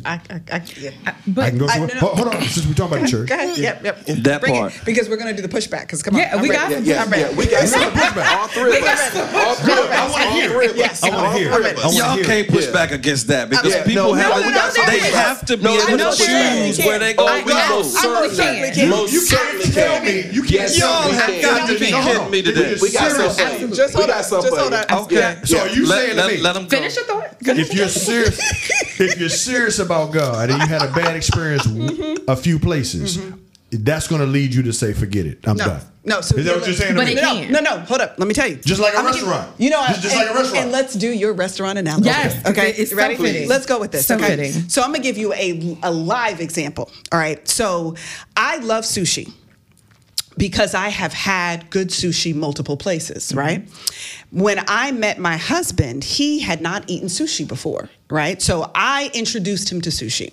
I, I, I, yeah. But I can go I- no, no. Hold, hold on, since we're talking about the church. Go ahead. Yep. Yep. That Bring part. It, because we're gonna do the pushback. Because come on. Yeah, I'm we ready. got- Yeah, I'm yeah, we got some pushback. All three of us. All three of us. I wanna All hear three of us. Yes. I want to hear. three it. of I wanna Y'all can't push back against that because people have to, we got some they have to be able to choose where they go. We I- most I really certainly can. You can't tell me. You can't Yes, tell Y'all have got to be kidding me today. We got something. Just We hold got on. Just something. hold on. Okay. So are you saying to me, let 'em go. finish your thought. if you're serious, if you're serious about God and you had a bad experience [LAUGHS] mm-hmm. a few places, mm-hmm. that's going to lead you to say, "Forget it, I'm No. done." No. So is that what you're saying? to But me? it No, can. no, no. Hold up. Let me tell you. Just like a I'm gonna give- restaurant. You know, Just- just and, like a restaurant. And let's do your restaurant analogy. Yes, Okay. it's You so ready? fitting. Let's go with this. So okay. fitting. So I'm gonna give you a a live example. All right. So I love sushi because I have had good sushi multiple places, mm-hmm. right? When I met my husband, he had not eaten sushi before, right? So I introduced him to sushi.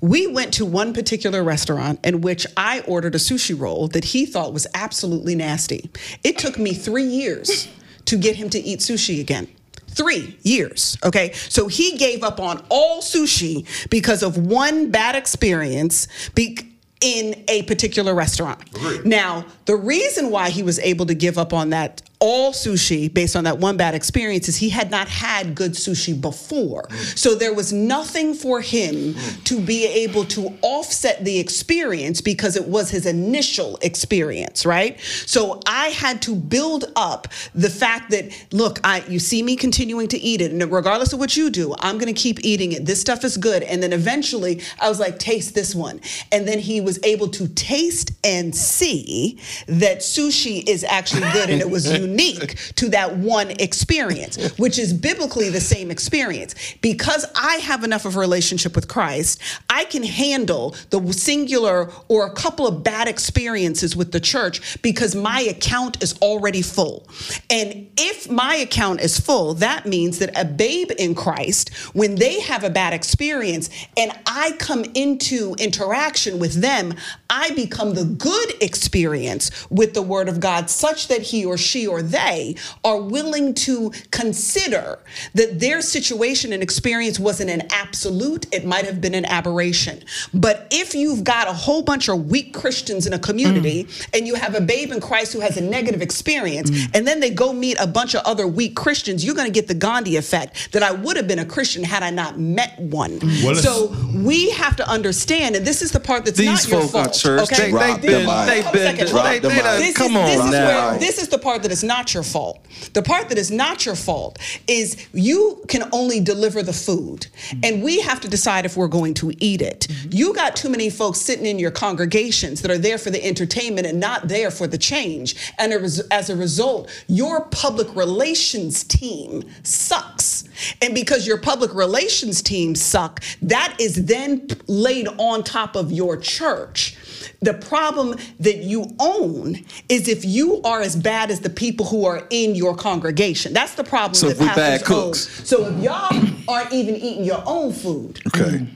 We went to one particular restaurant in which I ordered a sushi roll that he thought was absolutely nasty. It took me three years to get him to eat sushi again. Three years. Okay. So he gave up on all sushi because of one bad experience. Be- in a particular restaurant. Now, the reason why he was able to give up on that all sushi based on that one bad experience is he had not had good sushi before. So there was nothing for him to be able to offset the experience because it was his initial experience, right? So I had to build up the fact that look, I you see me continuing to eat it and regardless of what you do, I'm going to keep eating it. This stuff is good. And then eventually I was like taste this one. And then he was able to taste and see that sushi is actually good and it was [LAUGHS] unique to that one experience, which is biblically the same experience. Because I have enough of a relationship with Christ, I can handle the singular or a couple of bad experiences with the church because my account is already full. And if my account is full, that means that a babe in Christ, when they have a bad experience and I come into interaction with them, I become the good experience with the word of God such that he or she or or they are willing to consider that their situation and experience wasn't an absolute, it might have been an aberration. But if you've got a whole bunch of weak Christians in a community Mm. and you have a babe in Christ who has a negative experience, and then they go meet a bunch of other weak Christians, you're going to get the Gandhi effect that I would have been a Christian had I not met one. Well, so we have to understand, and this is the part that's These not your folk are fault. church. Okay? They, Drop they the been, mic. they Hold a been, second. They, the they mic. done, This come is, on this is now. where this is the part that is not your fault. The part that is not your fault is you can only deliver the food, and we have to decide if we're going to eat it. You got too many folks sitting in your congregations that are there for the entertainment and not there for the change, and as as a result, your public relations team sucks. And because your public relations team suck, that is then laid on top of your church. The problem that you own is if you are as bad as the people who are in your congregation. That's the problem So that if we bad pastors own. cooks. So if y'all aren't even eating your own food, Okay.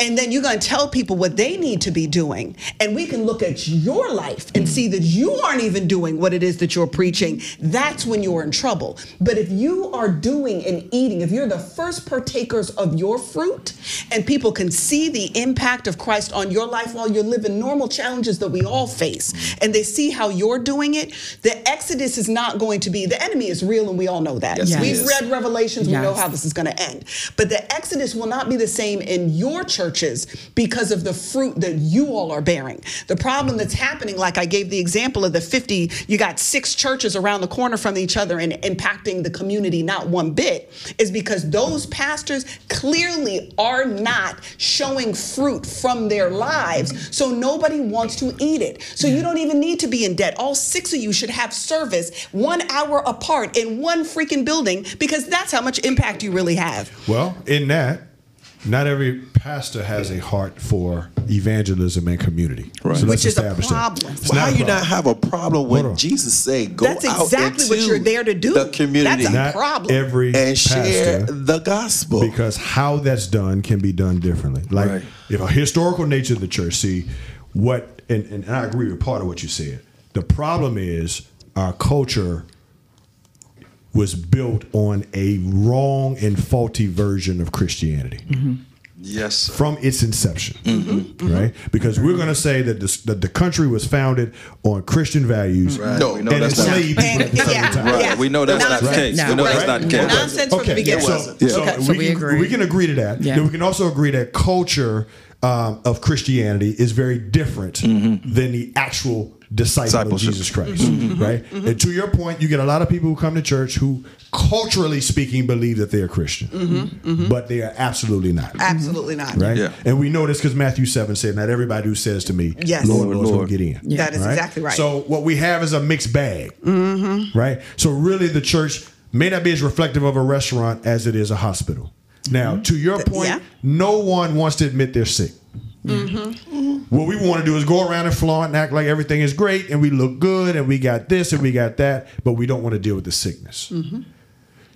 And then you're going to tell people what they need to be doing. And we can look at your life and see that you aren't even doing what it is that you're preaching. That's when you're in trouble. But if you are doing and eating, if you're the first partakers of your fruit, and people can see the impact of Christ on your life while you're living normal challenges that we all face, and they see how you're doing it, the exodus is not going to be, the enemy is real, and we all know that. Yes, We've read Revelations, we know how this is going to end. But the exodus will not be the same in your churches because of the fruit that you all are bearing. The problem that's happening, like I gave the example of the 50, you got six churches around the corner from each other and impacting the community not one bit, is because those pastors clearly are not showing fruit from their lives. So nobody wants to eat it. So you don't even need to be in debt. All six of you should have service one hour apart in one freaking building because that's how much impact you really have. Well, in that, not every pastor has a heart for evangelism and community. Right. So Which is a establish that. problem. It's Well, how a you not have a problem when Jesus said, "Go That's out exactly what into you're there to do. the community That's a Not problem. every and share the gospel." because how that's done can be done differently. Like Right. if a historical nature of the church, see what, and, and I agree with part of what you said. The problem is our culture was built on a wrong and faulty version of Christianity. Yes, sir. from its inception, Mm-hmm. right? Because we're going to say that, this, that the country was founded on Christian values Right. No, we know and that's not people at the same Yeah, time. Right. yeah. We know that's not the case. No. We know that's not the case. Nonsense from the beginning. So, Yeah. so Okay. we, So we can, agree. we can agree to that. Yeah. Then we can also agree that culture um, of Christianity is very different than the actual disciple of Jesus Christ, mm-hmm. Mm-hmm. Mm-hmm. right? And to your point, you get a lot of people who come to church who, culturally speaking, believe that they are Christian, but they are absolutely not. Absolutely not. Right, Yeah. and we know this because Matthew seven said, "Not everybody who says to me, Yes. Lord, Lord, Lord, will Lord." get in." That is exactly right. So what we have is a mixed bag, right? So really, the church may not be as reflective of a restaurant as it is a hospital. Now, to your point, yeah. no one wants to admit they're sick. Mm-hmm. What we want to do is go around and flaunt and act like everything is great and we look good and we got this and we got that, but we don't want to deal with the sickness. Mm-hmm.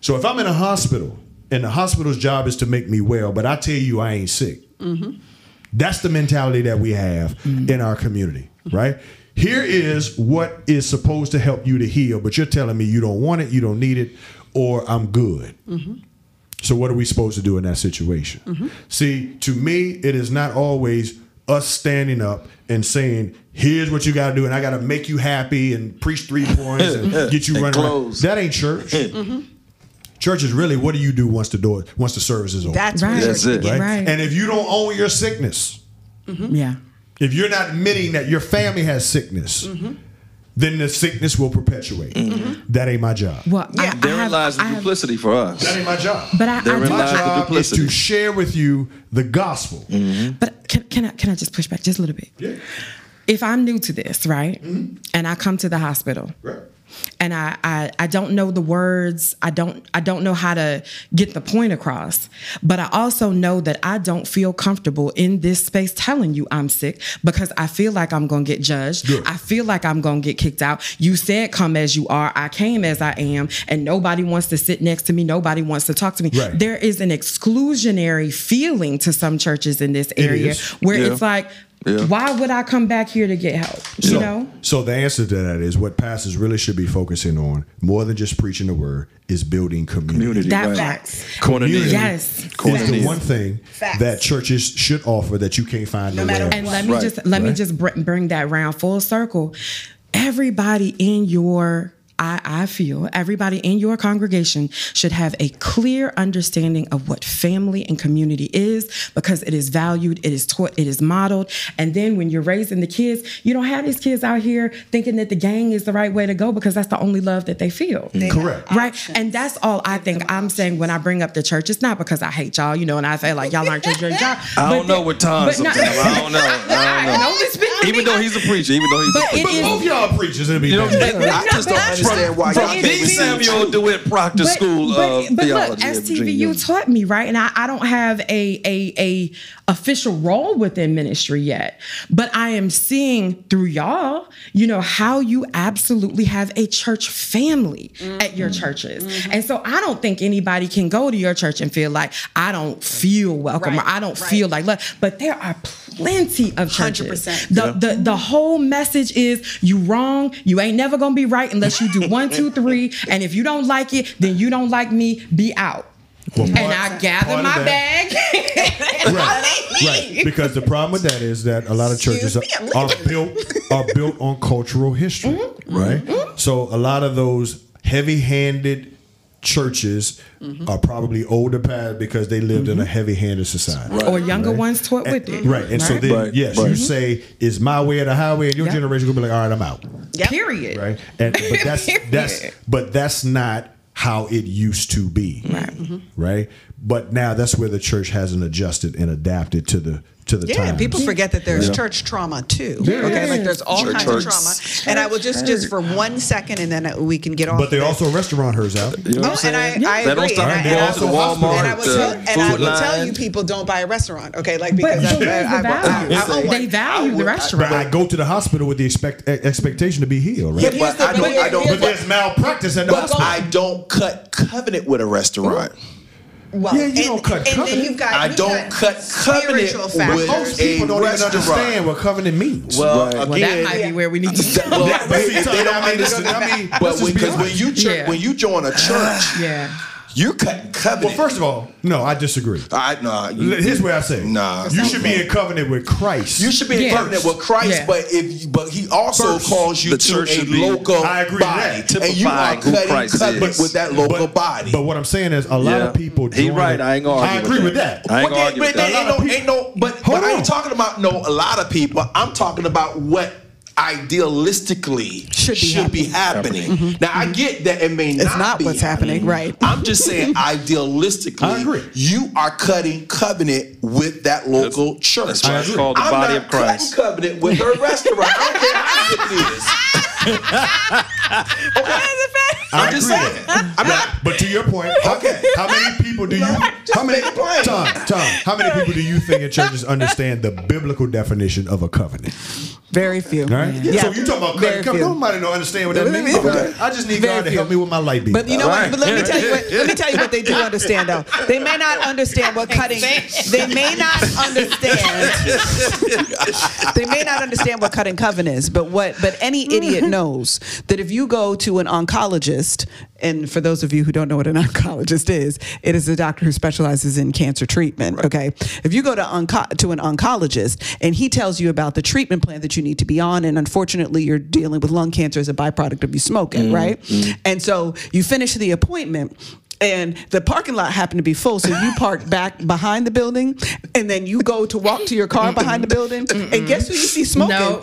So if I'm in a hospital and the hospital's job is to make me well, but I tell you I ain't sick, mm-hmm. that's the mentality that we have mm. in our community, right? Here is what is supposed to help you to heal, but you're telling me you don't want it, you don't need it, or I'm good. So what are we supposed to do in that situation? Mm-hmm. See, to me, it is not always us standing up and saying, "Here's what you got to do," and I got to make you happy and preach three [LAUGHS] points and get you And running. around. That ain't church. [LAUGHS] Mm-hmm. Church is really what do you do once the door once the service is over, That's Right. That's it. right? Right. And if you don't own your sickness, mm-hmm. Yeah. if you're not admitting that your family has sickness, then the sickness will perpetuate. Mm-hmm. That ain't my job. Well, I, I Therein have, lies the I have, duplicity for us. That ain't my job. but I, I Therein do, my lies the job is to share with you the gospel. Mm-hmm. But can, can I can I just push back just a little bit? Yeah. If I'm new to this, right, mm-hmm. and I come to the hospital, Right. And I, I I don't know the words, I don't I don't know how to get the point across, but I also know that I don't feel comfortable in this space telling you I'm sick because I feel like I'm gonna get judged. Good. I feel like I'm gonna get kicked out. You said come as you are. I came as I am, and nobody wants to sit next to me. Nobody wants to talk to me. Right. There is an exclusionary feeling to some churches in this area is. where Yeah. it's like Yeah. Why would I come back here to get help? You So, know? so the answer to that is what pastors really should be focusing on, more than just preaching the word, is building community. Community, That right. facts. Community Yes. is the one thing Facts. that churches should offer that you can't find No nowhere matter And let me Right, just let me just br- bring that round full circle. Everybody in your I, I feel everybody in your congregation should have a clear understanding of what family and community is because it is valued, it is taught, it is modeled. And then when you're raising the kids, you don't have these kids out here thinking that the gang is the right way to go because that's the only love that they feel. Correct. Right. And that's all I think I'm saying when I bring up the church. It's not because I hate y'all, you know, and I say like y'all aren't church, y'all. I don't know what Tom but sometimes. I don't know. I don't [LAUGHS] know. Don't speak for Even though he's a preacher, even though he's But a it But both y'all preachers, it'll be You know, I just don't understand why from y'all the can't receive Samuel DeWitt Proctor but, School but, of but Theology. look, in Virginia. STVU taught me right, and I, I don't have a, a a official role within ministry yet, but I am seeing through y'all, you know, how you absolutely have a church family at your mm-hmm. churches, mm-hmm. and so I don't think anybody can go to your church and feel like I don't feel welcome Right, or I don't right. feel like love, but there are plenty of churches. 100%. The, the the whole message is you wrong. You ain't never gonna be right unless you do one, two, three. And if you don't like it, then you don't like me. Be out. Well, and part- I gather my that- bag. [LAUGHS] right, right. Because the problem with that is that a lot of churches are, Excuse me, I'm are built are built on cultural history, Mm-hmm. right? So a lot of those heavy-handed churches are probably older past because they lived in a mm-hmm. heavy-handed society. or younger ones taught with it. Right, and so then Right, yes, right. you mm-hmm. say it's my way or the highway, and your Yep. generation gonna be like, all right, I'm out. Period. right? And but that's [LAUGHS] that's but that's not how it used to be, right? Mm-hmm. Right. But now that's where the church hasn't adjusted and adapted to the to the Yeah, times. people forget that there's church trauma too. There okay, is. like there's all Church kinds hurts. of trauma. And I will just just for one second, and then we can get off. But they of it. also restaurant hers out. You know Oh, and I, saying? I agree. don't and, I, to to and, Walmart, and I will tell, uh, and I will tell you, people don't buy a restaurant. Okay, like because but where's I, value? I, I, I, they value the But restaurant. I go to the hospital with the expect expectation to be healed, right? But here's But I don't. but I don't. But there's malpractice at the hospital. I don't cut covenant with a restaurant. Well, Yeah, you and, don't cut and then covenant. you've got I don't got cut covenant spiritual with- factors. Most people a don't even restaurant. understand what covenant means. Well, well, that again, might be where we need to. [LAUGHS] well, but they, they don't understand. I mean, but let's just be because when honest. you church, Yeah. when you join a church, yeah. You're cutting covenant. well, first of all, no, I disagree. I nah. You, Here's where I say, Nah. you should be in covenant with Christ. You should be in Yeah. covenant with Christ, Yeah. but if but he also First, calls you the to church a should be- local I agree with body, that. and you are cutting Christ covenant is. with that local but, body. But what I'm saying is, a lot Yeah. of people. He join right. it- I ain't gonna I agree with with that. that. I ain't But gonna there- argue with but there that. ain't no, ain't no, but, Hold but I on. ain't talking about no a lot of people. I'm talking about what idealistically Should be happening. Mm-hmm. Now I mm-hmm. get that it may not be. It's not be what's happening, right. I'm just saying [LAUGHS] idealistically, you are cutting covenant with that local church. that's why it's I'm called the body not of Christ. cutting covenant with her restaurant. I don't care how good it is. [LAUGHS] I I'm just agree saying. I'm not. But to your point, how, Okay. how many people do you? How many? make it plain. Tom, Tom, how many people do you think in churches understand the biblical definition of a covenant? Very few. Right? Yeah. So you talking about cutting covenant? few. Nobody don't understand what that means. few. Okay. I just need Very God to few. help me with my light beam. But you know Right. what? But let me tell you what. Let me tell you what they do understand though. They may not understand what cutting. They may not understand. they may not understand what cutting covenant is. But what? But any idiot knows that if you go to an oncologist, and for those of you who don't know what an [LAUGHS] oncologist is, it is a doctor who specializes in cancer treatment. Okay. If you go to onco- to an oncologist and he tells you about the treatment plan that you need to be on, and unfortunately you're dealing with lung cancer as a byproduct of you smoking, mm, right? Mm. And so you finish the appointment. And the parking lot happened to be full, so you park back behind the building, and then you go to walk to your car behind the building, and guess who you see smoking No,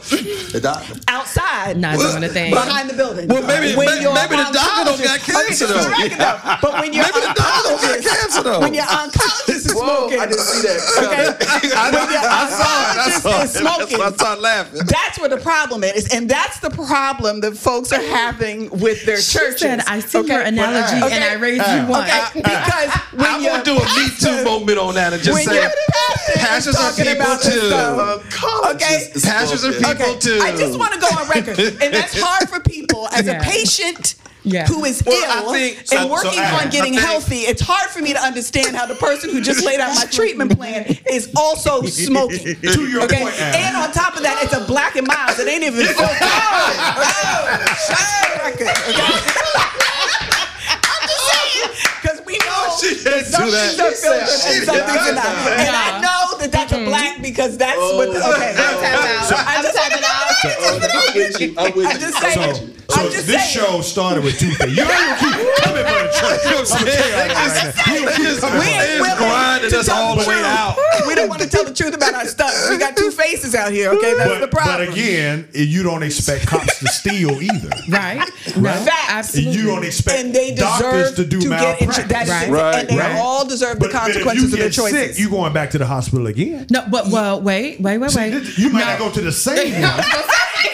The doctor. outside? not doing a thing. behind the building. Well, maybe- When may- your maybe the doctor don't got cancer, Okay, though. correct, though. But when your Maybe the doctor don't got cancer, though. When your oncologist is [LAUGHS] Whoa, smoking, I didn't see that. Okay, [LAUGHS] I, when your oncologist is smoking, That's why I started laughing. That's where the problem is, and that's the problem that folks are having with their She churches. said, "I see Okay? your analogy, Okay. and I raised you one." Okay, because when I'm your gonna do a Me Too moment on that and just when say your pastor pastors are people too. stuff, Okay. Pastors are bullshit. people too. I just want to go on record, and that's [LAUGHS] hard for people as Yeah. a patient. Yeah. who is Well, ill think- and so- so working I- on getting think- healthy, it's hard for me to understand how the person who just laid out my treatment plan is also [LAUGHS] smoking. To your okay? point, Al. and on top of that, it's a black and mild. It ain't even filtered. oh, oh, record, [LAUGHS] okay? I'm just saying, because we know She didn't some do that. things are She and did things are not. not. And I know that that's a mm-hmm. black because that's what. The, oh. okay, Oh, I just tapping [LAUGHS] out. I'm with you. I'm with I you. just So, saying. so I'm just this saying. show started with two things. You don't keep coming for the church. I'm gonna tell you right now. Don't keep We ain't willing grinding to us tell all the way out. We don't want to tell the truth about our stuff. We got two faces out here. Okay, that's but, the problem. but again, you don't expect cops to steal either. [LAUGHS] Right? No, Facts. absolutely. You don't expect and they doctors deserve to do get malpractice. into that. Right. Right, And they right. all deserve the But, but if consequences you of their get choices. sick, you going back to the hospital again. No, but well, wait, wait, wait, See, wait. this- you might No. not go to the same [LAUGHS] one.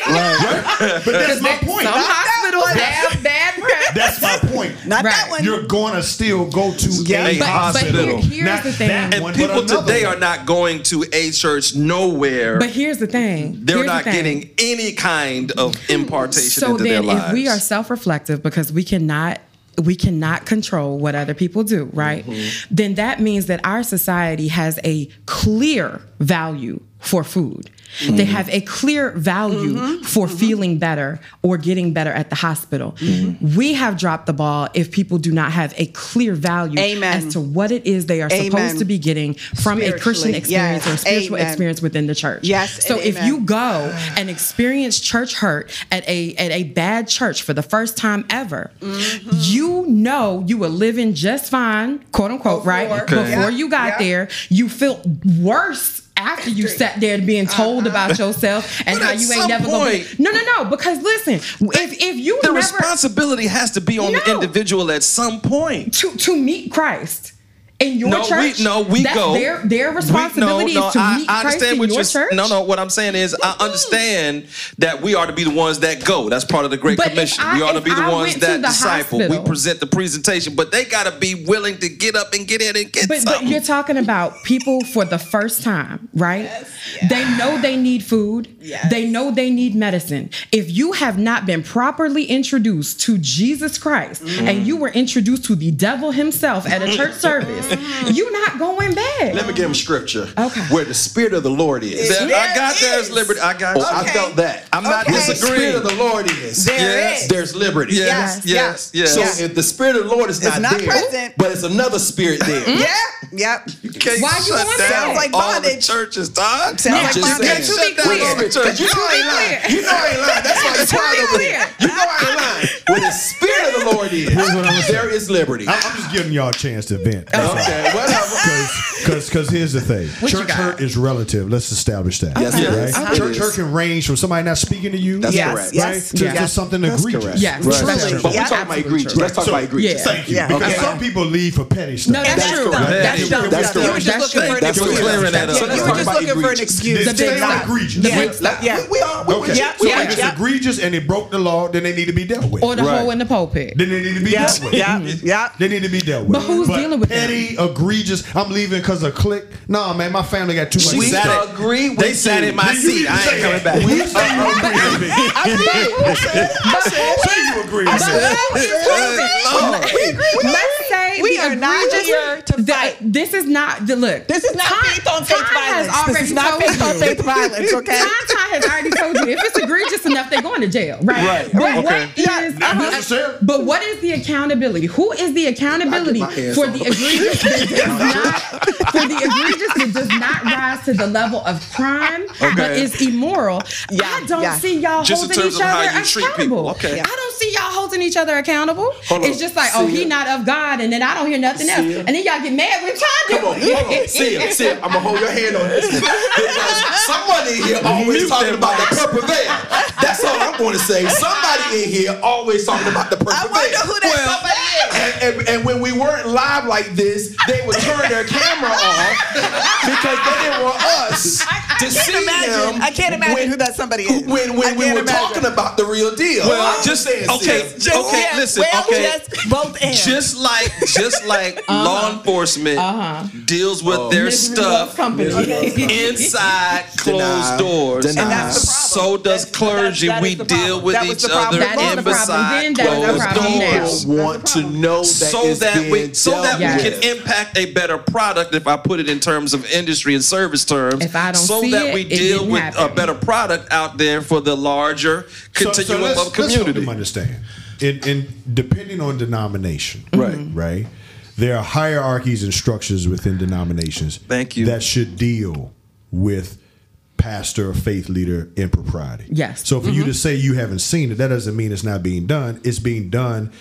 But that's my point. Some hospitals have bad press. That's my point. Not that one. You're going to still go to Yeah. a But- but hospital. here- here's Not the thing. And one, people today one. are not going to a church nowhere. But here's the thing. They're Here's the not thing. getting any kind of impartation so into then their lives. if we are self-reflective because we cannot we cannot control what other people do right Mm-hmm. then that means that our society has a clear value for food Mm-hmm. they have a clear value for feeling better or getting better at the hospital Mm-hmm. we have dropped the ball if people do not have a clear value Amen. as to what it is they are Amen. supposed to be getting from a christian Spiritually, experience or yes. spiritual Amen. experience within the church Yes, so and if you go and experience church hurt at a at a bad church for the first time ever, Mm-hmm. you know you were living just fine, quote unquote, right? Before. Before Yeah, you got yeah. there, you felt worse. After you sat there being told about uh-huh. yourself and how you ain't never gonna be. No, no, no. Because listen, if if you the never responsibility has to be on the individual at some point. to to meet Christ in your No, we- church, no, we that's go. Their their We- responsibility is to I, meet I Christ understand in what your you're church. No, no. What I'm saying is, I understand that we are to be the ones that go. That's part of the Great But Commission. I- we are to be the I ones that the disciple. We present the presentation, but they got to be willing to get up and get in and get But, but you're talking about people for the first time, right? Yes. They know they need food. Yes. They know they need medicine. If you have not been properly introduced to Jesus Christ Mm-hmm. and you were introduced to the devil himself at a church [CLEARS THROAT] service, Mm-hmm. you're not going back. Let me give him scripture. Okay. Where the spirit of the Lord is. That- There I got is. there's liberty. I got. Oh, I felt that. I'm not Okay. Where the spirit of the Lord is. There Yes. is. There's liberty. Yes, yes, yes. So if the spirit of the Lord is not, not there, present. but it's another spirit there. Mm-hmm. Yeah. Yep. You Can't Why you shut down there? Sounds like all the churches, Todd. Sounds I'm like just bondage. saying. To be Shut down clear. all the churches. You know I ain't lying. You know I ain't lying. That's why you're To quiet over there. You know I ain't lying. Where the spirit of the Lord is, there is liberty. I'm, I'm just giving y'all a chance to vent. That's all. Okay, [LAUGHS] whatever. Because because here's the thing, you church hurt is relative. Let's establish that. Yes, it is. right? It Church hurt can range from somebody not speaking to you, That's Yes, correct. yes, right, to, yes. to something That's egregious. correct. Yes, Right. that's true. But we're talking about egregious. Let's talk So- about egregious. Yeah. Thank you. Yeah. Because Okay. some people leave for petty stuff. No, that's, That's true. dumb. That's That's true. You were just looking for an excuse. clearing that up. Yeah, So let's you were just looking for an egregious. excuse. Then to big it's egregious. Yeah. Yeah. we, we are. We, Okay. So if it's egregious and they broke the law, then they need to be dealt with. Or the hole in the pulpit. then they need to be dealt with. yeah, yeah. They need to be dealt with. But who's dealing with petty, egregious? I'm leaving because of click. Nah, man, my family got too much. We to say. agree with They sat you. in my You seat. need to I say ain't coming that. back. We [LAUGHS] say you agree with me. Say you agree with me. Let's say We the are not egregious- here to the- fight. This is not the look. This is not Time- faith on faith time has violence. This already is not told faith on you. faith violence, [LAUGHS] okay? Time has already told you if it's egregious enough, they're going to jail, right? Right. But Right. what Okay. is- Not necessarily. Uh-huh. Uh-huh. But what is the accountability? Who is the accountability I get my hands for the egregious that does [LAUGHS] not for the egregious that does not rise to the level of crime but is immoral? Yeah, I don't yeah. see y'all Just holding each other you treat people. accountable. Okay. Yeah. I don't see y'all holding each other accountable. Hold it's on. just like, oh, See he ya. not of God, and then I don't hear nothing else, See ya. and then y'all get mad when y'all Come on, hold on. See him, see him. I'm gonna hold your hand on this one. Because someone in here always talking them about the mics. purple veil. That's all I'm going to say. Somebody in here always talking about the purple I wonder who that Well- somebody is. And, and, and when we weren't live like this, they would turn their camera off because they didn't want us to can't see imagine- him. I can't imagine who that somebody is. When, when we were imagine. talking about the real deal. Well, I'm just- saying, okay, Just- okay, yeah, listen, well, okay. just both ends. Just like just like uh-huh. law enforcement uh-huh. deals with oh. their Misery stuff loves inside closed Deny. doors. Deny. And that's the problem. So does That's- clergy. that- that we deal with That each other That is the problem. inside Then that is the closed doors. want to know so that we so that we can impact a better product if I put it in terms of industry and service terms If I don't so see that we deal with happen. a better product out there for the larger So- so continuum let's- of let's help community them understand. In, in depending on denomination, Right. right, there are hierarchies and structures within denominations. Thank you. That should deal with pastor faith leader impropriety. Yes. So for you to mm-hmm. say you haven't seen it, that doesn't mean it's not being done. It's being done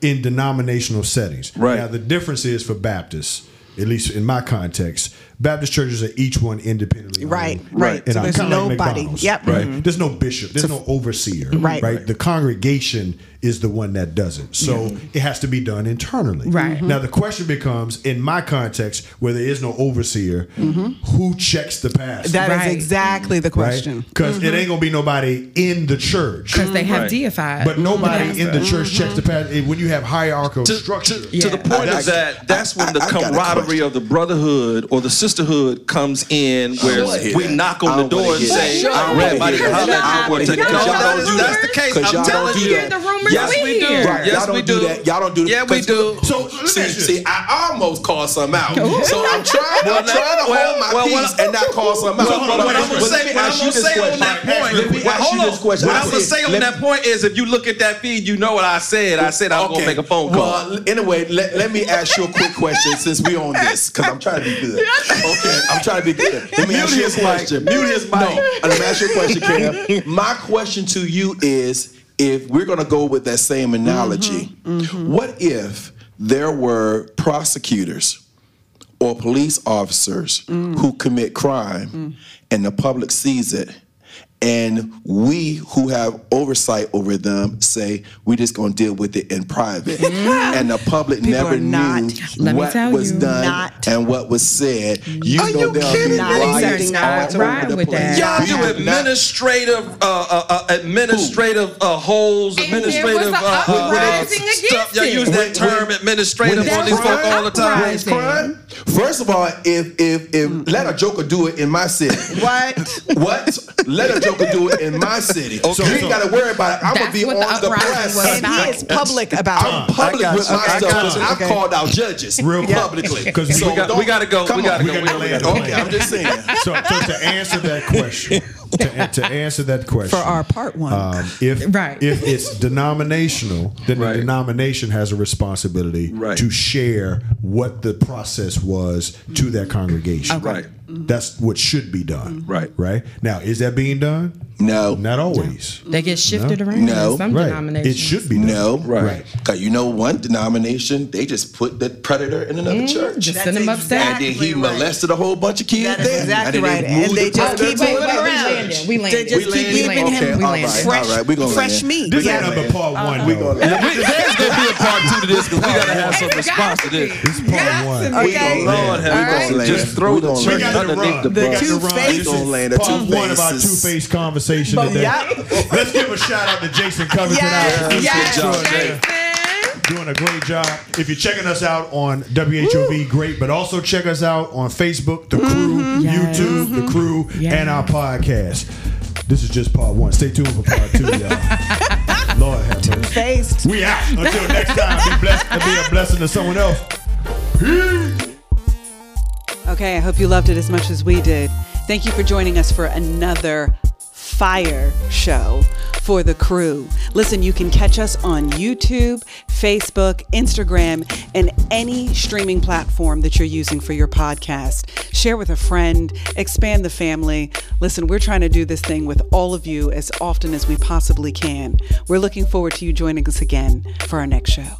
in denominational settings. Right. Now the difference is for Baptists, at least in my context, Baptist churches are each one independently Right, owned. right. And So there's kinda like nobody. McDonald's, Yep. Right. Mhm. There's no bishop. There's no overseer. Right. Right. The congregation is the one that does it. So it has to be done internally. Right. Mm-hmm. Now the question becomes, in my context, where there is no overseer, mm-hmm. who checks the pastor? That is Right. exactly the right? question. Because it mm-hmm. ain't gonna be nobody in the church. Because they have Right. deified. But nobody the in the pastor. church checks the pastor. When you have hierarchical to, structure, to, to the point I- is that that's when the I- I camaraderie of the brotherhood or the sisterhood comes in, where wanna we knock on the door and say. I don't "Red wanna body, hear that. holla I at don't you, wanna take hear it." that. No, Y'all don't is- do that's that. the case. 'Cause I'm telling you. that. The rumors Yes, we we do. Yes, y'all don't we do do. that. Y'all don't do that. Yeah, we do. So, see, ask you see, this. I almost called some out. So I'm trying, [LAUGHS] Well, I'm trying to hold my peace and not call some out. What I'm gonna But say, what I'm gonna say on that point. Let me well, ask hold you on. What I I'm gonna say on that point is, if you look at that feed, you know what I said. I said I'm gonna make a phone call. Well, anyway, let, let me ask you a quick question since we on this, because I'm trying to be good. Okay, I'm trying to be good. Let me Mute ask you a his mic. question. Mute his mic. No, let me ask you a question, Cam. [LAUGHS] My question to you is, if we're gonna go with that same analogy, mm-hmm. Mm-hmm. what if there were prosecutors or police officers mm. who commit crime mm. and the public sees it and we who have oversight over them say we're just going to deal with it in private [LAUGHS] and the public People never not- knew Let me what tell was you. done Not- and what was said you Are know you there'll kidding be me? Not riots all Not over right the place. Y'all We do administrative, uh, uh, uh, administrative uh, holes, And administrative uh, uh, stuff. Y'all it. use that term when- administrative when on these it's folk all the time. uprising. crime? First of all, if if if let a joker do it in my city, What? what? Let a joker [LAUGHS] do it in my city. So you ain't got to worry about it. I'm gonna be on the the press. And he is public about I'm it. public I got with you. my I stuff got because. I've Okay. called out judges Real publicly. Because we So got- we gotta go. Come We gotta on. go. We We gotta gotta go. Okay, I'm just saying. [LAUGHS] So, so to answer that question, to, to answer that question, For our part one. um, if Right. if it's denominational, then Right. the denomination has a responsibility Right. to share what the process was to that congregation. Right. That's what should be done. Right. Right. Now, is that being done? No. Not always. They get shifted around No. in some Right. denominations. It should be. No, Right. Cause you know one denomination they just put the predator in another church, Just send them upstairs. and then he exactly right. molested a whole bunch of kids That is there. exactly and then right. They And moved they the just predator keep to moving another around. church. We They landed. just We keep landed. giving him Okay, all landed. right, fresh, all right, we gonna fresh land. meat. This Yeah. ain't number part uh-huh. one. We though. gonna Yeah, we- There's gonna be a part two to this because we gotta have some Hey, response to this. This is part one. Okay. Lord have We mercy. gonna land. Just throw We the gonna church land. We got to underneath run. the We got bus. to Two run. faces. This We gonna is land a part two one of our faces. two-faced conversation today. Yep. Let's give a shout out to Jason Covington. Yes, out. yes, Good job, doing a great job. If you're checking us out on WHOV, great. But also check us out on Facebook, The Crew, Yes. YouTube, The Crew, Yes. and our podcast. This is just part one. Stay tuned for part two, y'all. [LAUGHS] Lord have mercy. Faced. We out. Until next time, be blessed and be a blessing to someone else. Okay, I hope you loved it as much as we did. Thank you for joining us for another fire show for the crew. Listen, you can catch us on YouTube, Facebook, Instagram, and any streaming platform that you're using for your podcast. Share with a friend, expand the family. Listen, we're trying to do this thing with all of you as often as we possibly can. We're looking forward to you joining us again for our next show.